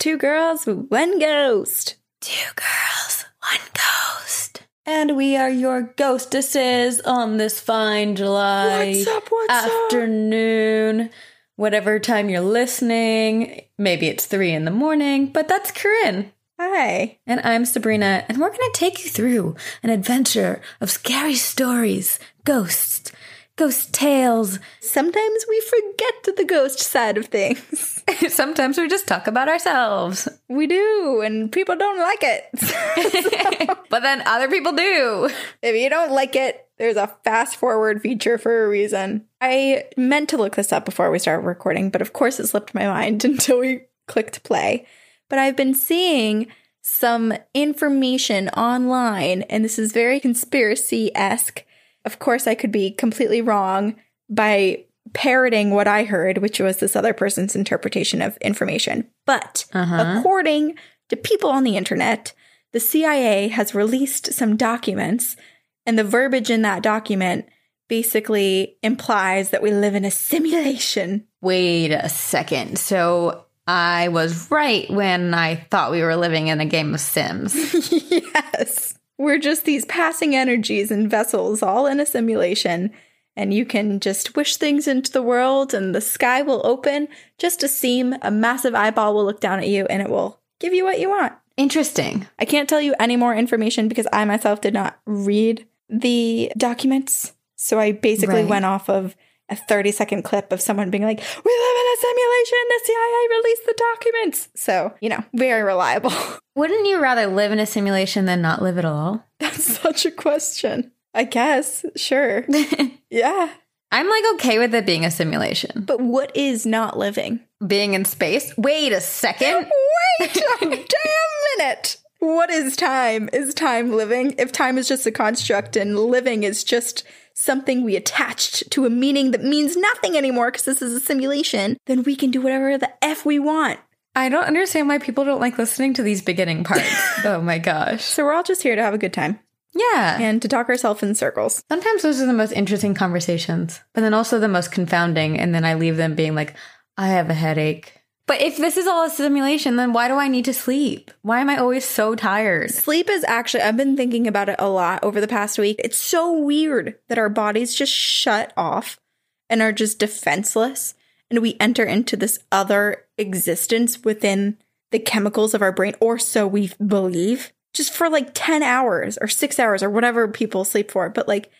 Hi. This is Two Girls, One Ghost. Two girls, one ghost. And we are your ghostesses on this fine July What's up? What's up? afternoon. Whatever time you're listening. Maybe it's three in the morning, but that's Corinne. Hi. And I'm Sabrina, and we're going to take you through an adventure of scary stories, ghosts, ghost tales. Sometimes we forget the ghost side of things. Sometimes we just talk about ourselves, We do, and people don't like it. but then other people do. if you don't like it, there's a fast forward feature for a reason. I meant to look this up before we started recording, but of course it slipped my mind until we clicked play. But I've been seeing some information online, and this is very conspiracy esque. Of course, I could be completely wrong by parroting what I heard, which was this other person's interpretation of information. But Uh-huh. according to people on the internet, the CIA has released some documents, and the verbiage in that document basically implies that we live in a simulation. Wait a second. So I was right when I thought we were living in a game of Sims. yes. We're just these passing energies and vessels all in a simulation. And you can just wish things into the world, and the sky will open just a seam. A massive eyeball will look down at you, and it will give you what you want. Interesting. I can't tell you any more information because I myself did not read the documents. So I basically Right. went off of a 30 second clip of someone being like, We live in a simulation. The CIA released the documents. So, you know, very reliable. Wouldn't you rather live in a simulation than not live at all? That's such a question. I guess. Sure. yeah. I'm like okay with it being a simulation. But what is not living? Being in space? Wait a second. Wait a damn minute. What is time? Is time living? If time is just a construct and living is just something we attached to a meaning that means nothing anymore because this is a simulation, then we can do whatever the F we want. I don't understand why people don't like listening to these beginning parts. oh my gosh. So we're all just here to have a good time Yeah. and to talk ourselves in circles. Sometimes those are the most interesting conversations, but then also the most confounding. And then I leave them being like, I have a headache. But if this is all a simulation, then why do I need to sleep? Why am I always so tired? Sleep is actually, I've been thinking about it a lot over the past week. It's so weird that our bodies just shut off and are just defenseless. And we enter into this other existence within the chemicals of our brain, or so we believe, just for like 10 hours or six hours or whatever people sleep for. But like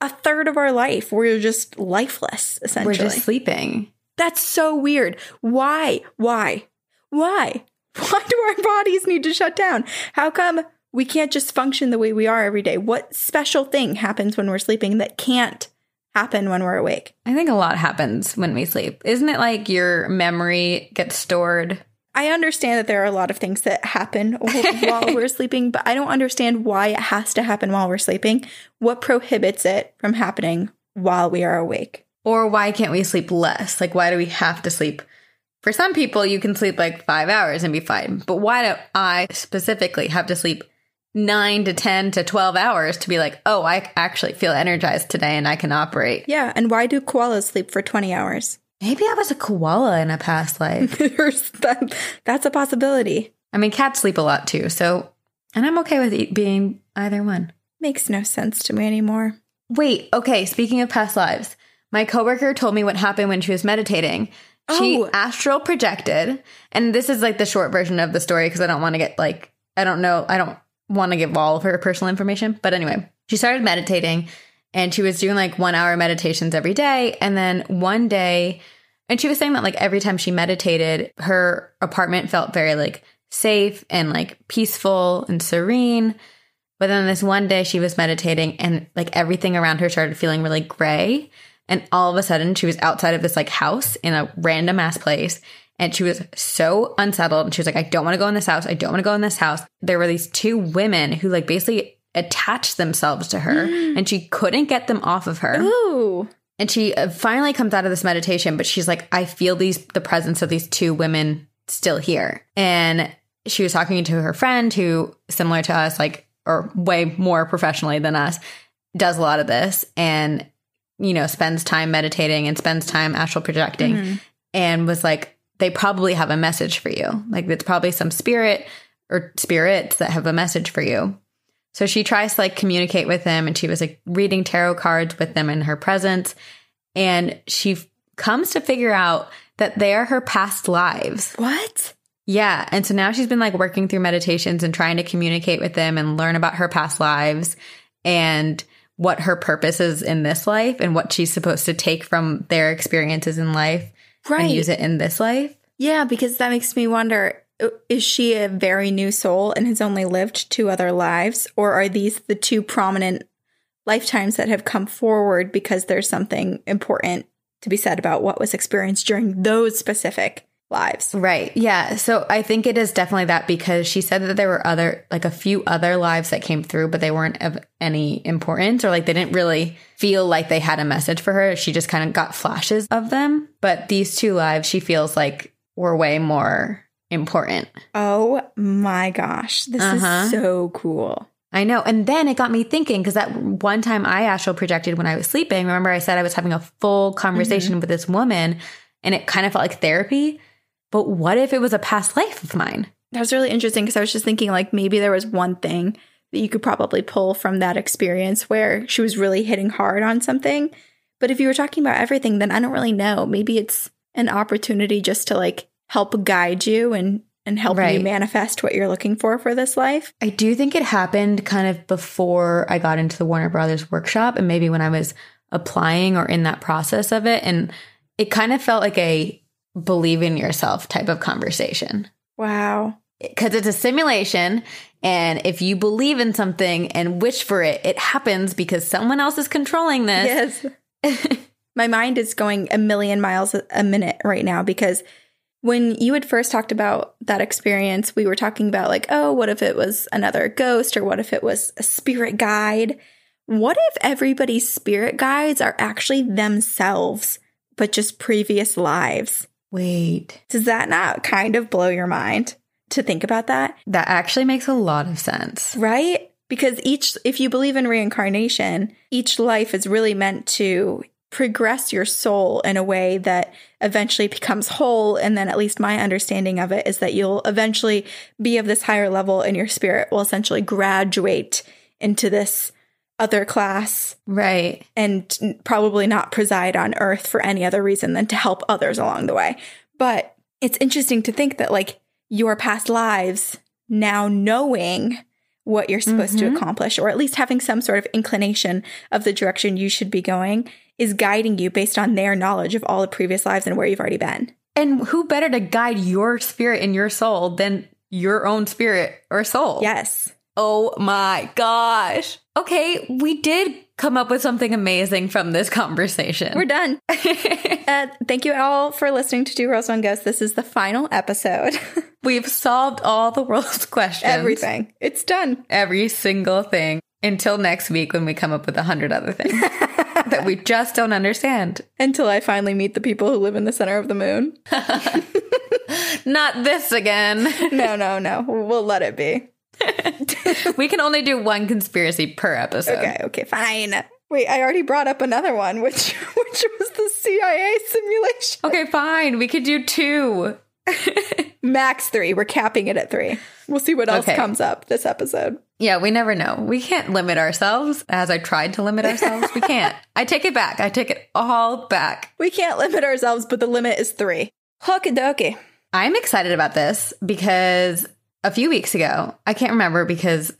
a third of our life, we're just lifeless, essentially. We're just sleeping. That's so weird. Why? Why? Why? Why do our bodies need to shut down? How come we can't just function the way we are every day? What special thing happens when we're sleeping that can't happen when we're awake? I think a lot happens when we sleep. Isn't it like your memory gets stored? I understand that there are a lot of things that happen while we're sleeping, but I don't understand why it has to happen while we're sleeping. What prohibits it from happening while we are awake? Or why can't we sleep less? Like, why do we have to sleep? For some people, you can sleep like five hours and be fine. But why do I specifically have to sleep nine to 10 to 12 hours to be like, oh, I actually feel energized today and I can operate? Yeah, and why do koalas sleep for 20 hours? Maybe I was a koala in a past life. That, that's a possibility. I mean, cats sleep a lot too. So, and I'm okay with being either one. Makes no sense to me anymore. Wait, okay. Speaking of past lives, my coworker told me what happened when she was meditating. She Oh. astral projected, and this is like the short version of the story because I don't want to get like I don't know, I don't want to give all of her personal information. But anyway, she started meditating and she was doing like one hour meditations every day. And then one day, and she was saying that like every time she meditated, her apartment felt very like safe and like peaceful and serene. But then this one day she was meditating and like everything around her started feeling really gray. And all of a sudden she was outside of this like house in a random ass place. And she was so unsettled. And she was like, I don't want to go in this house. I don't want to go in this house. There were these two women who like basically attached themselves to her and she couldn't get them off of her. Ooh. And she uh, finally comes out of this meditation, but she's like, I feel these, the presence of these two women still here. And she was talking to her friend who, similar to us, like, or way more professionally than us, does a lot of this and, you know, spends time meditating and spends time astral projecting mm-hmm. and was like, they probably have a message for you. Like it's probably some spirit or spirits that have a message for you. So she tries to like communicate with them and she was like reading tarot cards with them in her presence. And she f- comes to figure out that they are her past lives. What? Yeah. And so now she's been like working through meditations and trying to communicate with them and learn about her past lives and what her purpose is in this life and what she's supposed to take from their experiences in life Right. and use it in this life. Yeah, because that makes me wonder uh, is she a very new soul and has only lived two other lives? Or are these the two prominent lifetimes that have come forward because there's something important to be said about what was experienced during those specific lives? Right. Yeah. So I think it is definitely that because she said that there were other, like a few other lives that came through, but they weren't of any importance or like they didn't really feel like they had a message for her. She just kind of got flashes of them. But these two lives, she feels like were way more important. Oh my gosh, this Uh-huh. is so cool. I know. And then it got me thinking because that one time I astral projected when I was sleeping, remember I said I was having a full conversation with this woman and it kind of felt like therapy. But what if it was a past life of mine? That was really interesting because I was just thinking like maybe there was one thing that you could probably pull from that experience where she was really hitting hard on something. But if you were talking about everything, then I don't really know. Maybe it's an opportunity just to like help guide you and and help Right. you manifest what you're looking for for this life. I do think it happened kind of before I got into the Warner Brothers workshop and maybe when I was applying or in that process of it. And it kind of felt like a believe in yourself type of conversation. Wow. Because it's a simulation. And if you believe in something and wish for it, it happens because someone else is controlling this. Yes. My mind is going a million miles a- a minute right now because when you had first talked about that experience, we were talking about, like, oh, what if it was another ghost or what if it was a spirit guide? What if everybody's spirit guides are actually themselves, but just previous lives? Wait, Does that not kind of blow your mind to think about that? that actually makes a lot of sense. Right? Because each, if you believe in reincarnation, each life is really meant to progress your soul in a way that eventually becomes whole. And then, at least my understanding of it is that you'll eventually be of this higher level and your spirit will essentially graduate into this other class Right. and probably not preside on earth for any other reason than to help others along the way. But it's interesting to think that, like, your past lives now knowing what you're supposed to Mhm. accomplish, or at least having some sort of inclination of the direction you should be going, is guiding you based on their knowledge of all the previous lives and where you've already been. And who better to guide your spirit and your soul than your own spirit or soul? Yes. Oh my gosh. Okay, we did come up with something amazing from this conversation. We're done. Uh, thank you all for listening to Two Girls One Ghost. This is the final episode. We've solved all the world's questions. Everything. It's done. Every single thing. Until next week when we come up with a hundred other things that we just don't understand. Until I finally meet the people who live in the center of the moon. Not this again. No, no, no. We'll let it be. we can only do one conspiracy per episode. Okay, okay, fine. Wait, I already brought up another one, which which was the CIA simulation. Okay, fine. We could do two. Max three. We're capping it at three. We'll see what else Okay. comes up this episode. Yeah, we never know. We can't limit ourselves. As I tried to limit ourselves, we can't. I take it back. I take it all back. We can't limit ourselves, but the limit is three. Okie dokie. I'm excited about this because a few weeks ago, I can't remember because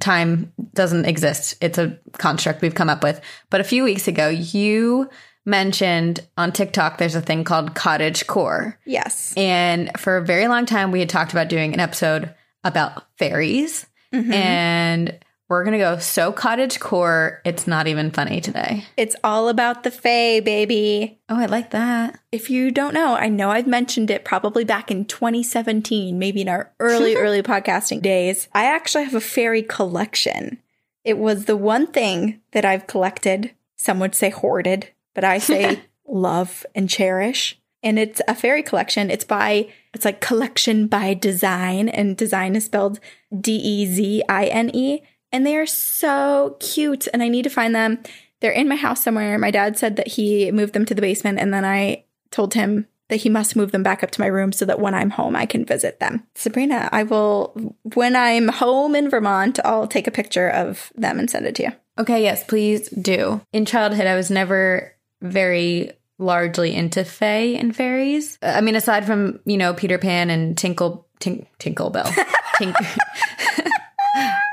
time doesn't exist. It's a construct we've come up with. But a few weeks ago, you mentioned on TikTok there's a thing called cottage core. Yes. And for a very long time, we had talked about doing an episode about fairies. Mhm. And we're going to go so cottage core, it's not even funny today. It's all about the Fae, baby. Oh, I like that. If you don't know, I know I've mentioned it probably back in 2017, maybe in our early, early podcasting days. I actually have a fairy collection. It was the one thing that I've collected. Some would say hoarded, but I say love and cherish. And it's a fairy collection. It's by, it's like collection by design, and design is spelled D E Z I N E. And they are so cute, and I need to find them. They're in my house somewhere. My dad said that he moved them to the basement, and then I told him that he must move them back up to my room so that when I'm home, I can visit them. Sabrina, I will, when I'm home in Vermont, I'll take a picture of them and send it to you. Okay, yes, please do. In childhood, I was never very largely into fae and fairies. Uh, I mean, aside from, you know, Peter Pan and Tinkle, Tink, Tinkle Bell. Tink.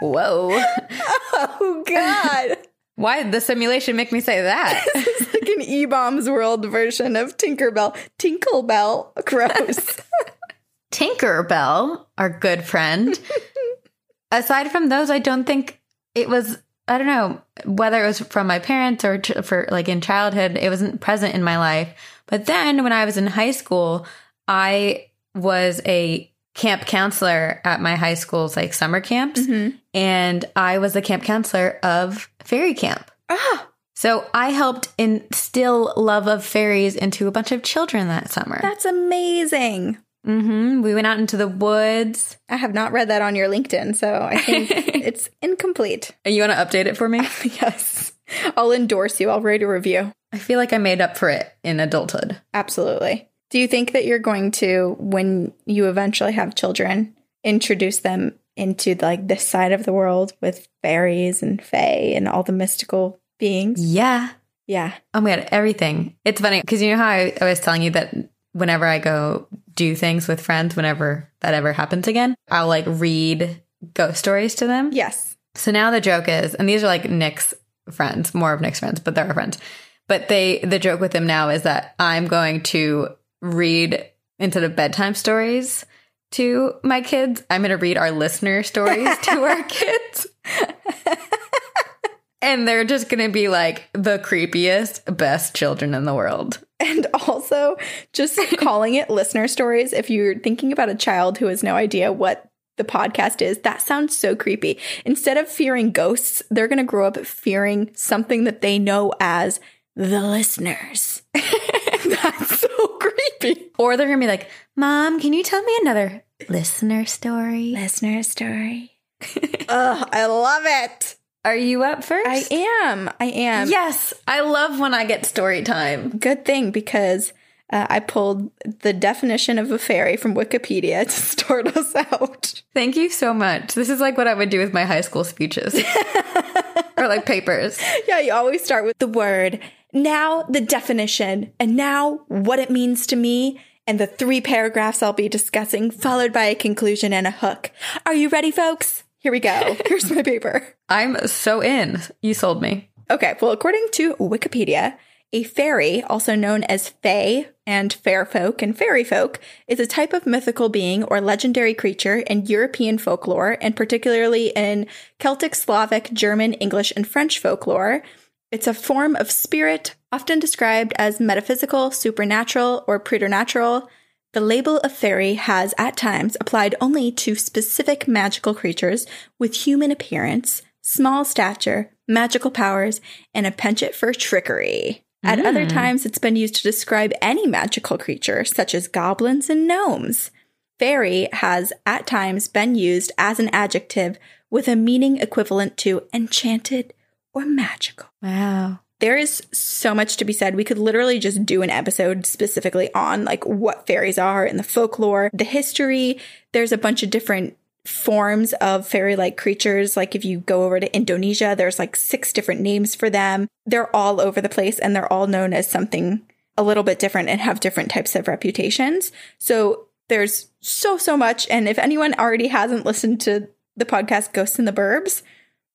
Whoa. Oh, God. Why did the simulation make me say that? it's like an E Bombs World version of Tinkerbell. Tinklebell. Gross. Tinkerbell, our good friend. Aside from those, I don't think it was. I don't know whether it was from my parents or ch- for like in childhood. It wasn't present in my life. But then when I was in high school, I was a camp counselor at my high school's like summer camps, mm-hmm. And I was the camp counselor of fairy camp. ah, So I helped instill love of fairies into a bunch of children that summer. that's amazing. hmm We went out into the woods. I have not read that on your LinkedIn, so I think it's incomplete. You want to update it for me? Yes. I'll endorse you. I'll write a review. I feel like I made up for it in adulthood. Absolutely. Do you think that you're going to, when you eventually have children, introduce them into like this side of the world with fairies and fae and all the mystical beings? Yeah. Yeah. Oh my god, everything. It's funny because you know how I, I was telling you that whenever I go do things with friends, whenever that ever happens again, I'll like read ghost stories to them. Yes. So now the joke is, and these are like Nick's friends, more of Nick's friends, but they're our friends. But they, the joke with them now is that I'm going to read instead of bedtime stories to my kids. I'm going to read our listener stories to our kids. and they're just going to be like the creepiest, best children in the world. And also, just calling it listener stories, if you're thinking about a child who has no idea what the podcast is, that sounds so creepy. Instead of fearing ghosts, they're going to grow up fearing something that they know as the listeners. That's so creepy. Or they're going to be like, Mom, can you tell me another listener story? Listener story. Ugh, I love it. Are you up first? I am. I am. Yes, I love when I get story time. Good thing because uh, I pulled the definition of a fairy from Wikipedia to start us out. Thank you so much. This is like what I would do with my high school speeches or like papers. Yeah, you always start with the word, now the definition, and now what it means to me, and the three paragraphs I'll be discussing, followed by a conclusion and a hook. Are you ready, folks? Here we go. Here's my paper. I'm so in. You sold me. Okay, well, according to Wikipedia, a fairy, also known as fae and fair folk and fairy folk, is a type of mythical being or legendary creature in European folklore, and particularly in Celtic, Slavic, German, English, and French folklore. It's a form of spirit, often described as metaphysical, supernatural, or preternatural. The label of fairy has at times applied only to specific magical creatures with human appearance, small stature, magical powers, and a penchant for trickery. At other hmm. times, it's been used to describe any magical creature, such as goblins and gnomes. Fairy has at times been used as an adjective with a meaning equivalent to enchanted or magical. Wow. There is so much to be said. We could literally just do an episode specifically on like what fairies are and the folklore, the history. There's a bunch of different forms of fairy like creatures. Like if you go over to Indonesia, there's like six different names for them. They're all over the place and they're all known as something a little bit different and have different types of reputations. So there's so, so much. And if anyone already hasn't listened to the podcast Ghosts in the Burbs,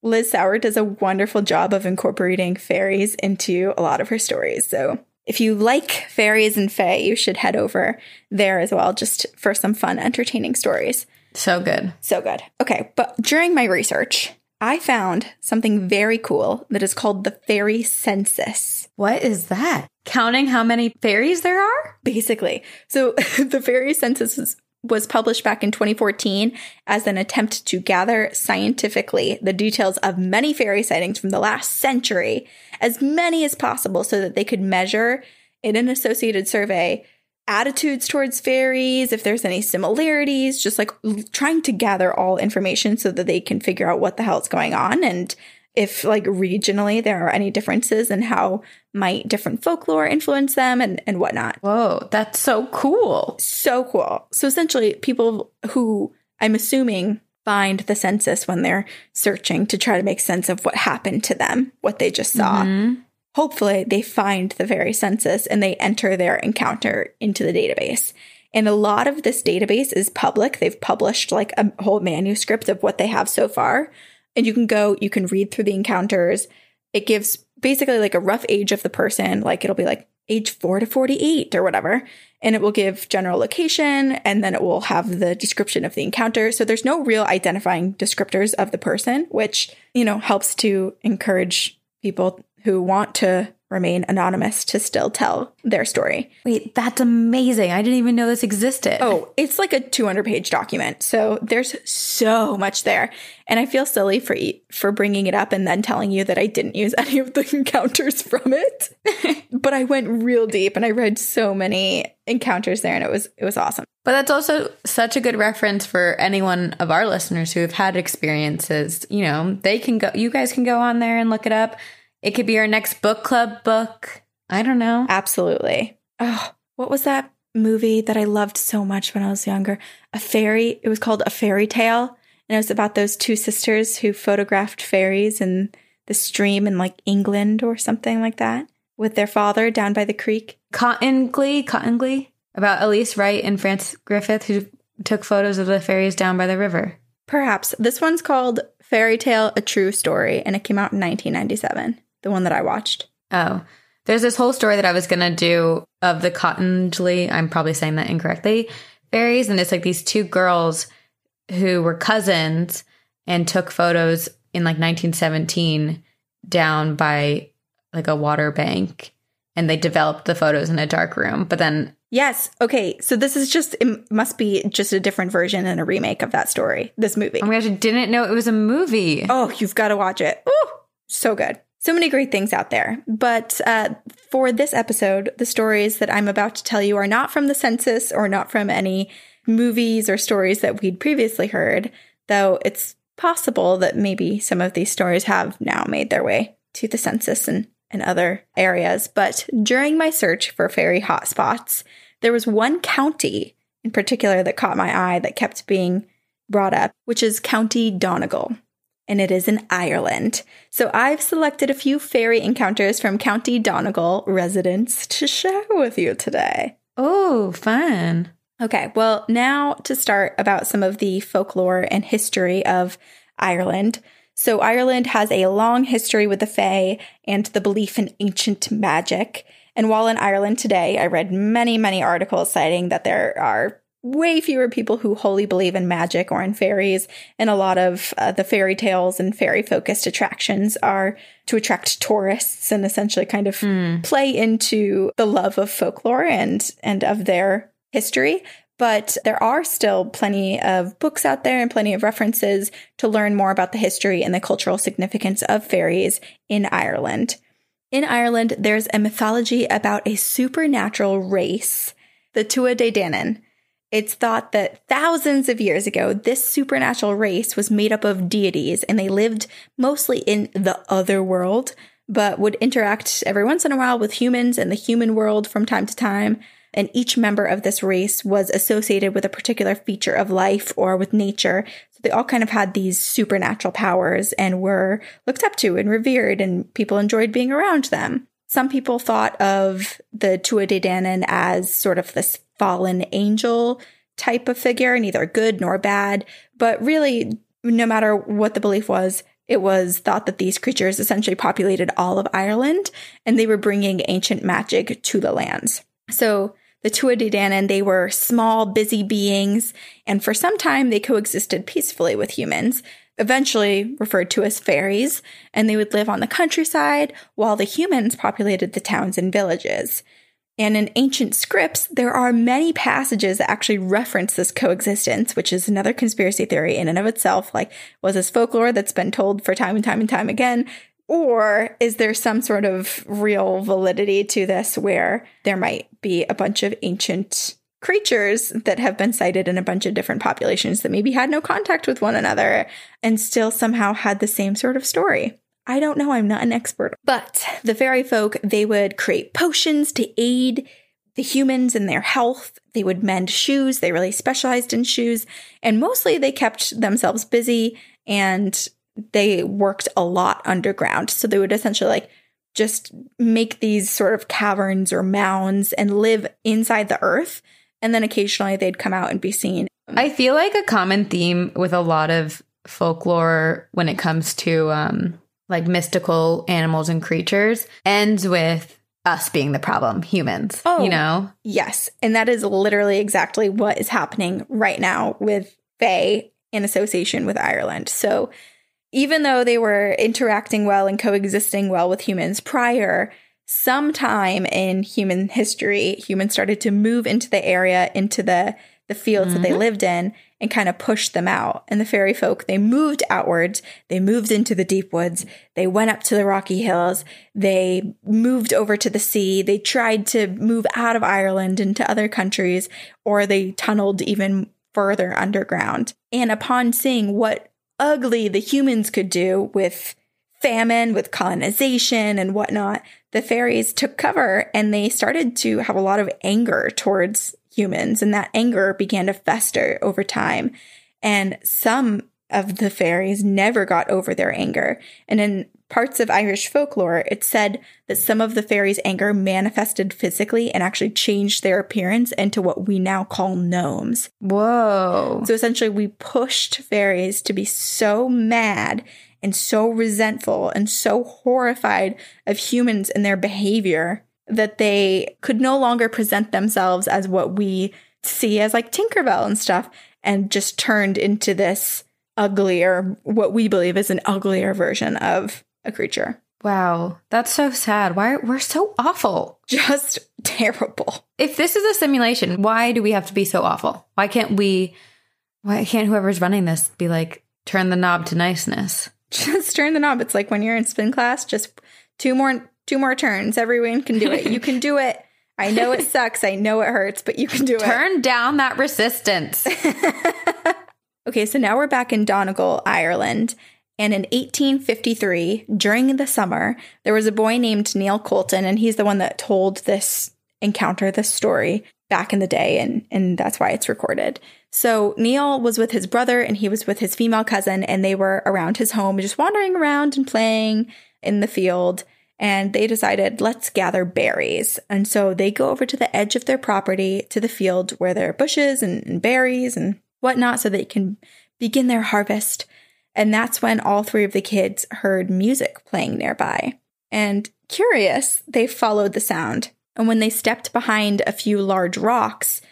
Liz Sauer does a wonderful job of incorporating fairies into a lot of her stories. So if you like fairies and fae, you should head over there as well, just for some fun, entertaining stories. So good. So good. Okay, but during my research, I found something very cool that is called the fairy census. What is that? Counting how many fairies there are? Basically. So the fairy census was, was published back in 2014 as an attempt to gather scientifically the details of many fairy sightings from the last century, as many as possible, so that they could measure in an associated survey attitudes towards fairies, if there's any similarities, just like trying to gather all information so that they can figure out what the hell's going on and if like regionally there are any differences and how might different folklore influence them and, and whatnot. Whoa, that's so cool. So cool. So essentially, people who I'm assuming find the census when they're searching to try to make sense of what happened to them, what they just saw. Mhm. Hopefully, they find the fairy census and they enter their encounter into the database. And a lot of this database is public. They've published like a whole manuscript of what they have so far. And you can go, you can read through the encounters. It gives basically like a rough age of the person, like it'll be like age 4 to 48 or whatever. And it will give general location and then it will have the description of the encounter. So there's no real identifying descriptors of the person, which, you know, helps to encourage people who want to remain anonymous to still tell their story. Wait, that's amazing. I didn't even know this existed. Oh, it's like a 200 page document. So there's so much there. And I feel silly for for bringing it up and then telling you that I didn't use any of the encounters from it. but I went real deep and I read so many encounters there and it was it was awesome. But that's also such a good reference for anyone of our listeners who have had experiences. You know, they can go, you guys can go on there and look it up. It could be our next book club book. I don't know. Absolutely. Oh, what was that movie that I loved so much when I was younger? A fairy. It was called A Fairy Tale. And it was about those two sisters who photographed fairies in the stream in like England or something like that with their father down by the creek. Cottingley, Cotton Glee, about Elsie Wright and Frances Griffith who took photos of the fairies down by the river. Perhaps. This one's called Fairy Tale A True Story and it came out in 1997, the one that I watched. Oh, there's this whole story that I was going to do of the Cottingley. I'm probably saying that incorrectly. Fairies. And it's like these two girls who were cousins and took photos in like 1917 down by like a water bank. And they developed the photos in a dark room. But then, Yes. Okay. So this is just, it must be just a different version and a remake of that story, this movie. oh my gosh, I didn't know it was a movie. Oh, you've got to watch it. Ooh, so good. So many great things out there. But uh, for this episode, the stories that I'm about to tell you are not from the census or not from any movies or stories that we'd previously heard, though it's possible that maybe some of these stories have now made their way to the census and, and other areas. But during my search for fairy hotspots, there was one county in particular that caught my eye that kept being brought up, which is County Donegal and it is in Ireland. So I've selected a few fairy encounters from County Donegal residents to share with you today. Oh, fun. Okay, well, now to start about some of the folklore and history of Ireland. So, Ireland has a long history with the Fae and the belief in ancient magic. And while in Ireland today, I read many, many articles citing that there are way fewer people who wholly believe in magic or in fairies. And a lot of uh, the fairy tales and fairy focused attractions are to attract tourists and essentially kind of play into the love of folklore and, and of their history. But there are still plenty of books out there and plenty of references to learn more about the history and the cultural significance of fairies in Ireland. In Ireland, there's a mythology about a supernatural race, the Tuatha De Danann. It's thought that thousands of years ago, this supernatural race was made up of deities and they lived mostly in the other world, but would interact every once in a while with humans and the human world from time to time. And each member of this race was associated with a particular feature of life or with nature. So they all kind of had these supernatural powers and were looked up to and revered, and people enjoyed being around them. Some people thought of the Tuatha De Danann as sort of this fallen angel type of figure, neither good nor bad. But really, no matter what the belief was, it was thought that these creatures essentially populated all of Ireland and they were bringing ancient magic to the lands. So the Tuatha De Danann, they were small, busy beings, and for some time they coexisted peacefully with humans, eventually referred to as fairies, and they would live on the countryside while the humans populated the towns and villages. And in ancient scripts, there are many passages that actually reference this coexistence, which is another conspiracy theory in and of itself. Like, was this folklore that's been told for time and time and time again? Or is there some sort of real validity to this where there might be a bunch of ancient creatures that have been cited in a bunch of different populations that maybe had no contact with one another and still somehow had the same sort of story? I don't know. I'm not an expert. But the fairy folk, they would create potions to aid the humans in their health. They would mend shoes. They really specialized in shoes. And mostly they kept themselves busy and they worked a lot underground. So they would essentially like just make these sort of caverns or mounds and live inside the earth. And then occasionally they'd come out and be seen. I feel like a common theme with a lot of folklore when it comes to um, like mystical animals and creatures ends with us being the problem, humans. Oh. you know? Yes. And that is literally exactly what is happening right now with Fae in association with Ireland. So even though they were interacting well and coexisting well with humans prior, sometime in human history, humans started to move into the area, into the the fields that they mm-hmm. lived in and kind of pushed them out. And the fairy folk, they moved outwards. They moved into the deep woods. They went up to the rocky hills. They moved over to the sea. They tried to move out of Ireland into other countries, or they tunneled even further underground. And upon seeing what ugly the humans could do with famine, with colonization and whatnot, the fairies took cover and they started to have a lot of anger towards humans. And that anger began to fester over time. And some of the fairies never got over their anger. And in parts of Irish folklore, it said that some of the fairies' anger manifested physically and actually changed their appearance into what we now call gnomes. Whoa. So essentially, we pushed fairies to be so mad and so resentful and so horrified of humans and their behavior that they could no longer present themselves as what we see as like Tinkerbell and stuff and just turned into this uglier, what we believe is an uglier version of a creature. Wow. That's so sad. Why we're so awful. Just terrible. If this is a simulation, why do we have to be so awful? Why can't we why can't whoever's running this be like turn the knob to niceness? Just turn the knob. It's like when you're in spin class, just two more two more turns. Everyone can do it. You can do it. I know it sucks. I know it hurts, but you can do it. Turn down that resistance. Okay, so now we're back in Donegal, Ireland. And in 1853, during the summer, there was a boy named Neil Colton, and he's the one that told this encounter, this story back in the day, and, and that's why it's recorded. So Neil was with his brother and he was with his female cousin, and they were around his home, just wandering around and playing in the field. And they decided, let's gather berries. And so they go over to the edge of their property to the field where there are bushes and, and berries and whatnot so they can begin their harvest. And that's when all three of the kids heard music playing nearby. And curious, they followed the sound. And when they stepped behind a few large rocks,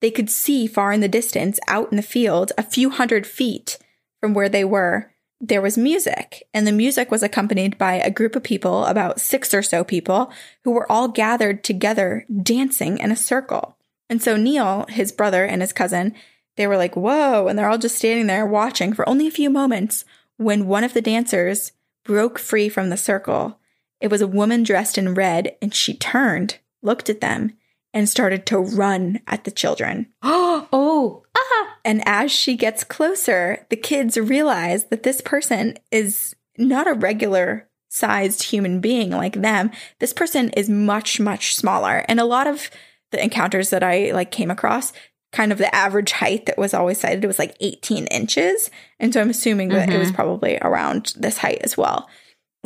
they could see far in the distance, out in the field, a few hundred feet from where they were, there was music. And the music was accompanied by a group of people, about six or so people, who were all gathered together dancing in a circle. And so Neil, his brother, and his cousin, they were like, whoa. And they're all just standing there watching for only a few moments when one of the dancers broke free from the circle. It was a woman dressed in red, and she turned, looked at them, and started to run at the children. oh, ah. And as she gets closer, the kids realize that this person is not a regular sized human being like them. This person is much, much smaller. And a lot of the encounters that I like came across, kind of the average height that was always cited was like 18 inches. And so I'm assuming that it was probably around this height as well.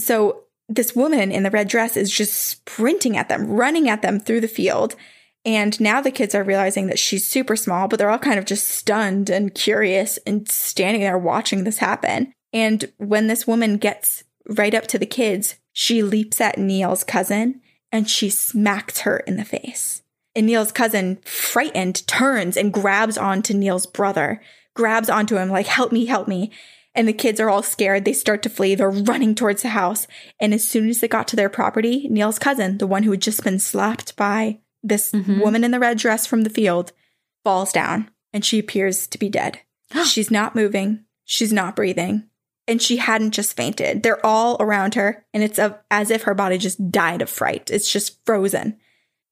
So this woman in the red dress is just sprinting at them, running at them through the field. And now the kids are realizing that she's super small, but they're all kind of just stunned and curious and standing there watching this happen. And when this woman gets right up to the kids, she leaps at Neil's cousin and she smacks her in the face. And Neil's cousin, frightened, turns and grabs onto Neil's brother, grabs onto him, like, help me, help me. And the kids are all scared. They start to flee. They're running towards the house. And as soon as they got to their property, Neil's cousin, the one who had just been slapped by this mm-hmm. woman in the red dress from the field, falls down and she appears to be dead. She's not moving. She's not breathing. And she hadn't just fainted. They're all around her, and it's a, as if her body just died of fright. It's just frozen.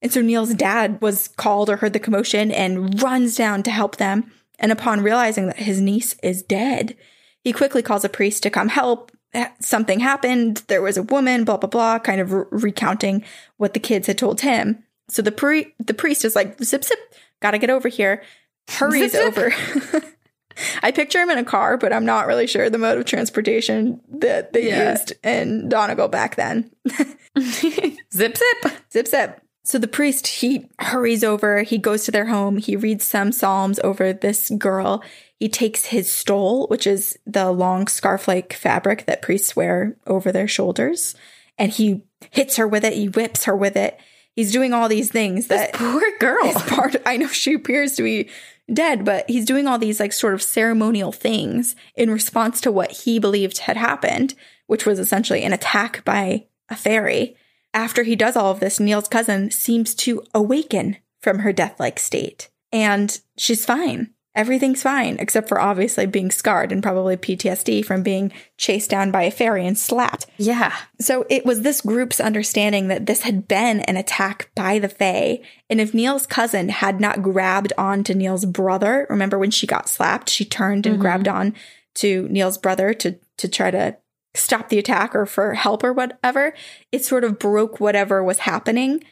And so Neil's dad was called or heard the commotion and runs down to help them. And upon realizing that his niece is dead, he quickly calls a priest to come help. Eh, something happened. There was a woman, blah, blah, blah, kind of re- recounting what the kids had told him. So the, pri- the priest is like, zip, zip, gotta get over here. Hurries Zip, zip. over. I picture him in a car, but I'm not really sure the mode of transportation that they Yeah. used in Donegal back then. zip zip. Zip zip. So the priest, he hurries over, he goes to their home, he reads some psalms over this girl. He takes his stole, which is the long scarf like fabric that priests wear over their shoulders, and he hits her with it, he whips her with it. He's doing all these things that Poor girl. is part I know she appears to be dead, but he's doing all these like sort of ceremonial things in response to what he believed had happened, which was essentially an attack by a fairy. After he does all of this, Neil's cousin seems to awaken from her death like state. And she's fine. Everything's fine, except for obviously being scarred and probably PTSD from being chased down by a fairy and slapped. Yeah. So it was this group's understanding that this had been an attack by the Fae. And if Neil's cousin had not grabbed on to Neil's brother, remember when she got slapped, she turned and Mhm. grabbed on to Neil's brother to, to try to stop the attack or for help or whatever, it sort of broke whatever was happening.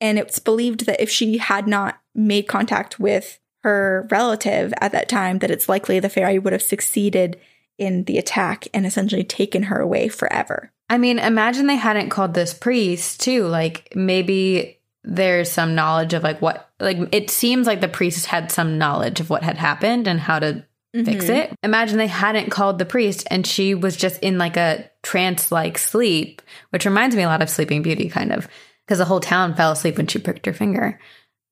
And it's believed that if she had not made contact with her relative at that time, that it's likely the fairy would have succeeded in the attack and essentially taken her away forever. I mean, imagine they hadn't called this priest too. Like maybe there's some knowledge of like what like it seems like the priest had some knowledge of what had happened and how to fix Mhm. it. Imagine they hadn't called the priest and she was just in like a trance like sleep, which reminds me a lot of Sleeping Beauty kind of because the whole town fell asleep when she pricked her finger.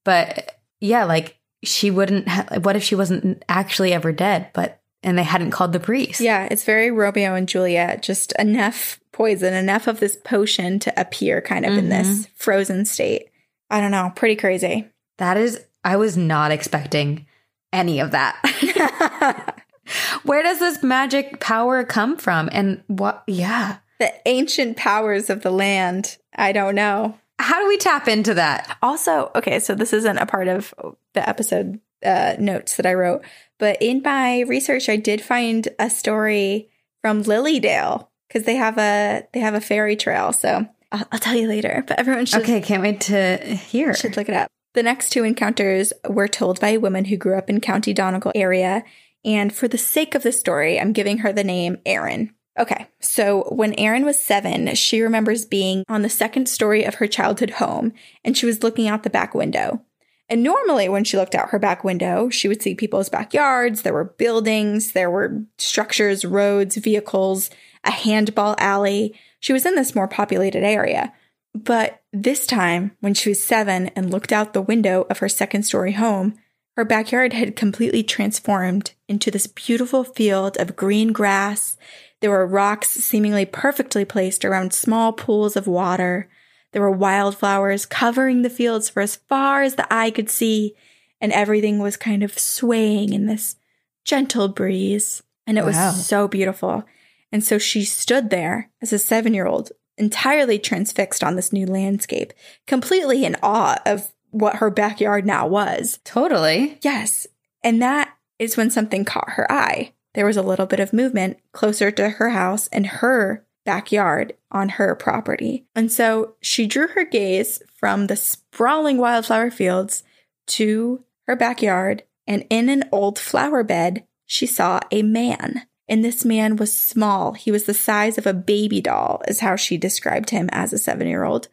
But yeah, like she wouldn't ha- what if she wasn't actually ever dead, but and they hadn't called the priest. Yeah, it's very Romeo and Juliet. Just enough poison, enough of this potion to appear kind of in this mm-hmm. frozen state. I don't know. Pretty crazy. That is I was not expecting any of that. Where does this magic power come from? And what yeah. the ancient powers of the land. I don't know. How do we tap into that? Also, okay, so this isn't a part of the episode uh, notes that I wrote, but in my research, I did find a story from Lily Dale because they have a they have a fairy trail. So I'll, I'll tell you later. But everyone should Okay, can't wait to hear. should look it up. The next two encounters were told by a woman who grew up in County Donegal area, and for the sake of the story, I'm giving her the name Erin. Okay, so when Erin was seven, she remembers being on the second story of her childhood home, and she was looking out the back window. And normally, when she looked out her back window, she would see people's backyards. There were buildings, there were structures, roads, vehicles, a handball alley. She was in this more populated area. But this time, when she was seven and looked out the window of her second story home, her backyard had completely transformed into this beautiful field of green grass. There were rocks seemingly perfectly placed around small pools of water. There were wildflowers covering the fields for as far as the eye could see, and everything was kind of swaying in this gentle breeze. And it Wow. was so beautiful. And so she stood there as a seven year old, entirely transfixed on this new landscape, completely in awe of what her backyard now was. Totally. Yes. And that is when something caught her eye. There was a little bit of movement closer to her house and her backyard on her property. And so she drew her gaze from the sprawling wildflower fields to her backyard, and in an old flower bed, she saw a man. And this man was small. He was the size of a baby doll, is how she described him as a seven year old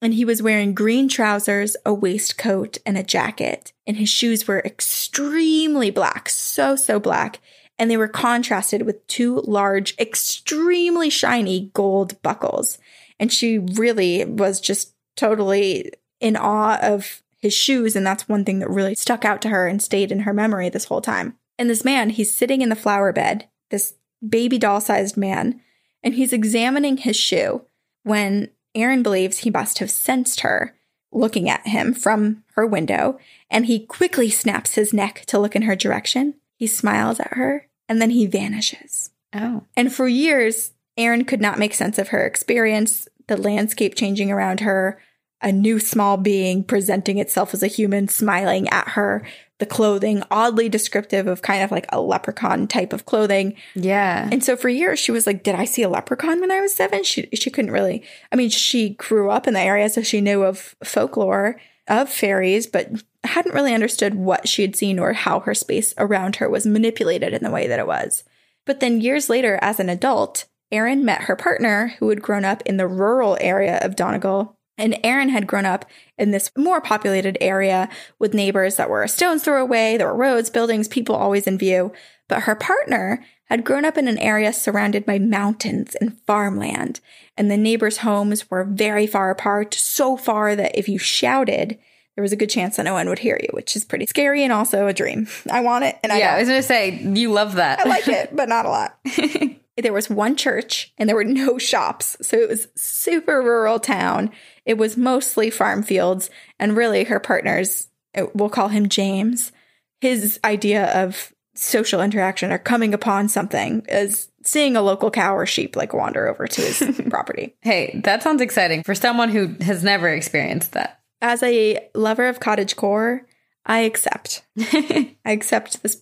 and he was wearing green trousers, a waistcoat, and a jacket. And his shoes were extremely black, so, so black. And they were contrasted with two large, extremely shiny gold buckles. And she really was just totally in awe of his shoes. And that's one thing that really stuck out to her and stayed in her memory this whole time. And this man, he's sitting in the flower bed, this baby doll sized man, and he's examining his shoe when Erin believes he must have sensed her looking at him from her window, and he quickly snaps his neck to look in her direction. He smiles at her, and then he vanishes. Oh. And for years, Erin could not make sense of her experience, the landscape changing around her, a new small being presenting itself as a human smiling at her. the clothing, oddly descriptive of kind of like a leprechaun type of clothing. Yeah. And so for years, she was like, Did I see a leprechaun when I was seven? She, she couldn't really, I mean, she grew up in the area, so she knew of folklore of fairies, but hadn't really understood what she had seen or how her space around her was manipulated in the way that it was. But then years later, as an adult, Erin met her partner who had grown up in the rural area of Donegal. And Erin had grown up in this more populated area with neighbors that were a stone's throw away. There were roads, buildings, people always in view. But her partner had grown up in an area surrounded by mountains and farmland. And the neighbors' homes were very far apart, so far that if you shouted, there was a good chance that no one would hear you, which is pretty scary and also a dream. I want it, and I yeah, don't. I was gonna say you love that. I like it, but not a lot. there was one church and there were no shops. So it was super rural town. It was mostly farm fields and really her partner's uh, we'll call him James. His idea of social interaction or coming upon something is seeing a local cow or sheep like wander over to his property. hey, that sounds exciting for someone who has never experienced that. As a lover of cottage core, I accept. I accept this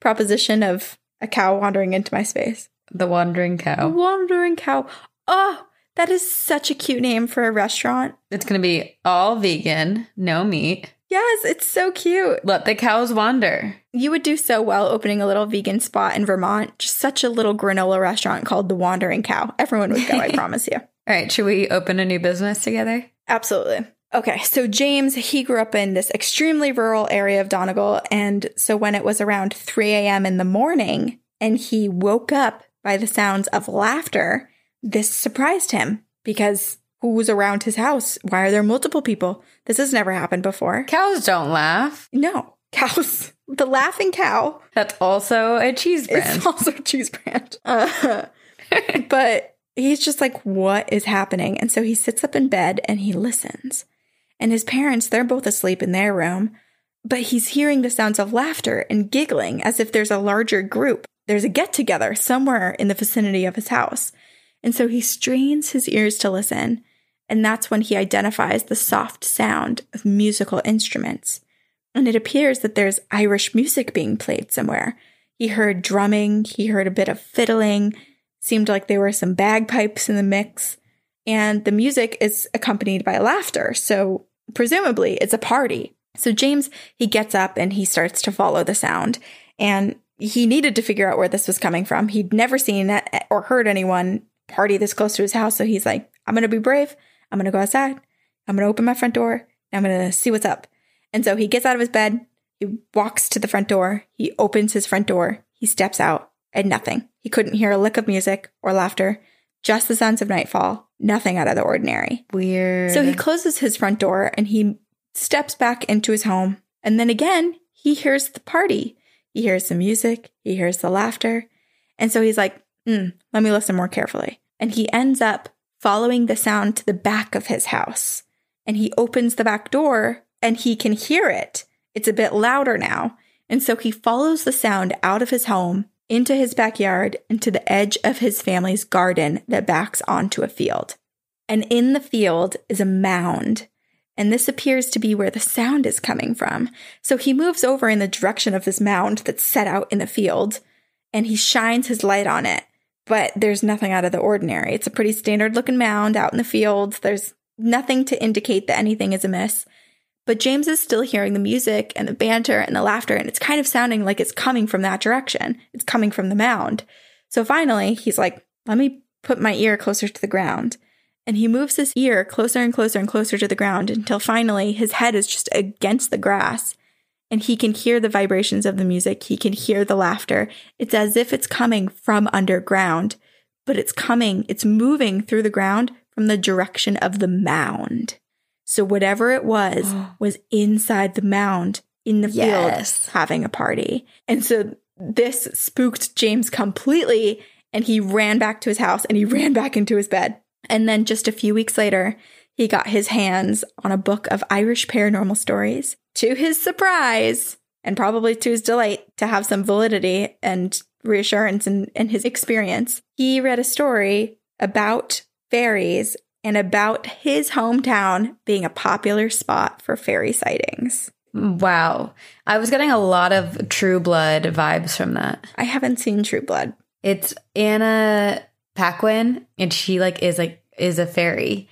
proposition of a cow wandering into my space. The wandering cow. The wandering cow. Oh, that is such a cute name for a restaurant. It's gonna be all vegan, no meat. Yes, it's so cute. Let the cows wander. You would do so well opening a little vegan spot in Vermont. Just such a little granola restaurant called the Wandering Cow. Everyone would go, I promise you. All right, should we open a new business together? Absolutely. Okay, so James, he grew up in this extremely rural area of Donegal. And so when it was around 3 a.m. in the morning and he woke up by the sounds of laughter, this surprised him because who was around his house? Why are there multiple people? This has never happened before. Cows don't laugh. No, cows. The laughing cow That's also a cheese brand. It's also a cheese brand. Uh, but he's just like, what is happening? And so he sits up in bed and he listens. And his parents, they're both asleep in their room, but he's hearing the sounds of laughter and giggling as if there's a larger group. There's a get together somewhere in the vicinity of his house. And so he strains his ears to listen. And that's when he identifies the soft sound of musical instruments. And it appears that there's Irish music being played somewhere. He heard drumming, he heard a bit of fiddling, seemed like there were some bagpipes in the mix, and the music is accompanied by laughter. So presumably it's a party. So James, he gets up and he starts to follow the sound. And he needed to figure out where this was coming from. He'd never seen or heard anyone party this close to his house. So he's like, I'm going to be brave. I'm going to go outside. I'm going to open my front door. I'm going to see what's up. And so he gets out of his bed. He walks to the front door. He opens his front door. He steps out and nothing. He couldn't hear a lick of music or laughter, just the sounds of nightfall, nothing out of the ordinary. Weird. So he closes his front door and he steps back into his home. And then again, he hears the party. He hears the music. He hears the laughter. And so he's like, mm, let me listen more carefully. And he ends up following the sound to the back of his house. And he opens the back door and he can hear it. It's a bit louder now. And so he follows the sound out of his home into his backyard and to the edge of his family's garden that backs onto a field. And in the field is a mound. And this appears to be where the sound is coming from. So he moves over in the direction of this mound that's set out in the field and he shines his light on it. But there's nothing out of the ordinary. It's a pretty standard looking mound out in the fields. There's nothing to indicate that anything is amiss. But James is still hearing the music and the banter and the laughter, and it's kind of sounding like it's coming from that direction. It's coming from the mound. So finally, he's like, let me put my ear closer to the ground. And he moves his ear closer and closer and closer to the ground until finally his head is just against the grass. And he can hear the vibrations of the music. He can hear the laughter. It's as if it's coming from underground, but it's coming, it's moving through the ground from the direction of the mound. So whatever it was was inside the mound in the Yes. field having a party. And so this spooked James completely and he ran back to his house and he ran back into his bed. And then just a few weeks later, he got his hands on a book of Irish paranormal stories. To his surprise, and probably to his delight to have some validity and reassurance in, in his experience, he read a story about fairies and about his hometown being a popular spot for fairy sightings. Wow. I was getting a lot of True Blood vibes from that. I haven't seen True Blood. It's Anna Paquin, and she like is like is a fairy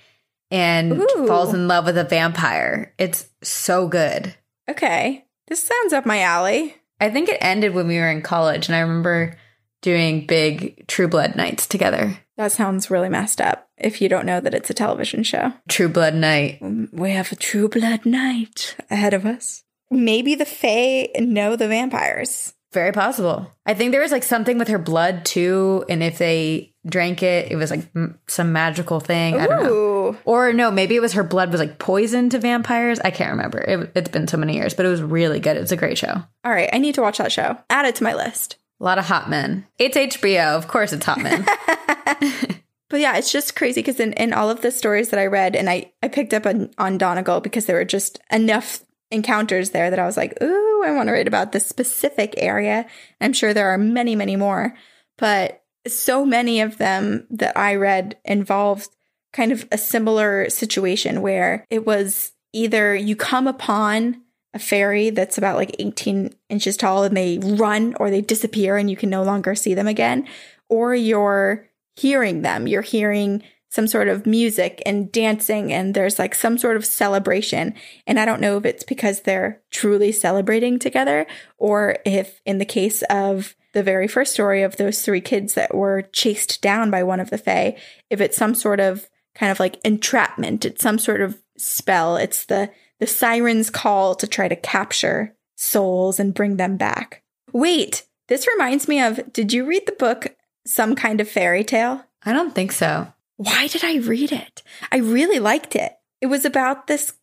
and Ooh. falls in love with a vampire. It's so good. Okay. This sounds up my alley. I think it ended when we were in college, and I remember doing big True Blood nights together. That sounds really messed up if you don't know that it's a television show. True Blood night. Um, we have a True Blood night ahead of us. Maybe the Fae know the vampires. Very possible. I think there was like something with her blood too, and if they drank it, it was like m- some magical thing. I don't know. Or no, maybe it was her blood was like poison to vampires. I can't remember. It, it's been so many years, but it was really good. It's a great show. All right, I need to watch that show. Add it to my list. A lot of hot men. It's HBO. Of course, it's hot men. But yeah, it's just crazy because in, in all of the stories that I read, and I, I picked up on, on Donegal because there were just enough encounters there that I was like, ooh, I want to write about this specific area. I'm sure there are many, many more. But so many of them that I read involved kind of a similar situation where it was either you come upon a fairy that's about like 18 inches tall and they run or they disappear and you can no longer see them again, or you're hearing them. You're hearing some sort of music and dancing, and there's like some sort of celebration. And I don't know if it's because they're truly celebrating together, or if in the case of the very first story of those three kids that were chased down by one of the Fae, if it's some sort of kind of like entrapment, it's some sort of spell. It's the the siren's call to try to capture souls and bring them back. Wait, this reminds me of did you read the book Some Kind of Fairy Tale? I don't think so. Why did I read it? I really liked it. It was about this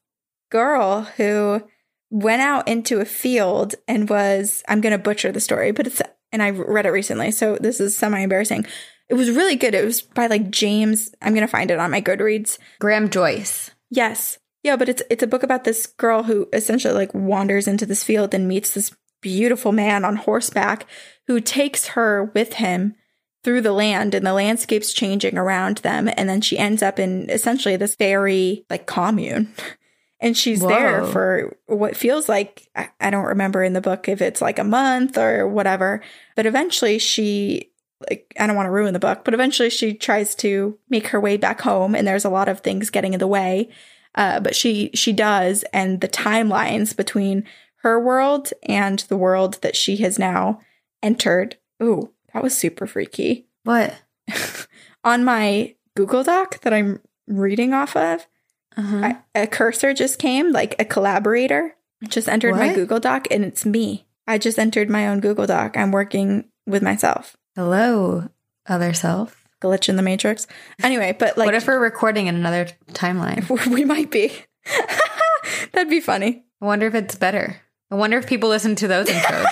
girl who went out into a field and was I'm going to butcher the story, but it's and I read it recently, so this is semi embarrassing. It was really good. It was by like James. I'm going to find it on my Goodreads. Graham Joyce. Yes. Yeah, but it's it's a book about this girl who essentially like wanders into this field and meets this beautiful man on horseback who takes her with him through the land and the landscape's changing around them and then she ends up in essentially this fairy like commune. And she's there for what feels like I I don't remember in the book if it's like a month or whatever, but eventually she like I don't want to ruin the book, but eventually she tries to make her way back home and there's a lot of things getting in the way. Uh, but she she does and the timelines between her world and the world that she has now entered. Ooh, that was super freaky. What? On my Google Doc that I'm reading off of, Uh-huh. I, a cursor just came, like a collaborator just entered my Google Doc and it's me. I just entered my own Google Doc. I'm working with myself. Hello, other self. Glitch in the matrix. Anyway, but like what if we're recording in another timeline? we might be. That'd be funny. I wonder if it's better. I wonder if people listen to those intros.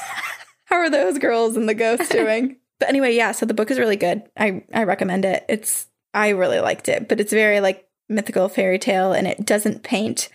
How are those girls and the ghosts doing? But anyway, yeah, so the book is really good. I I recommend it. It's I really liked it, but it's very like mythical fairy tale and it doesn't paint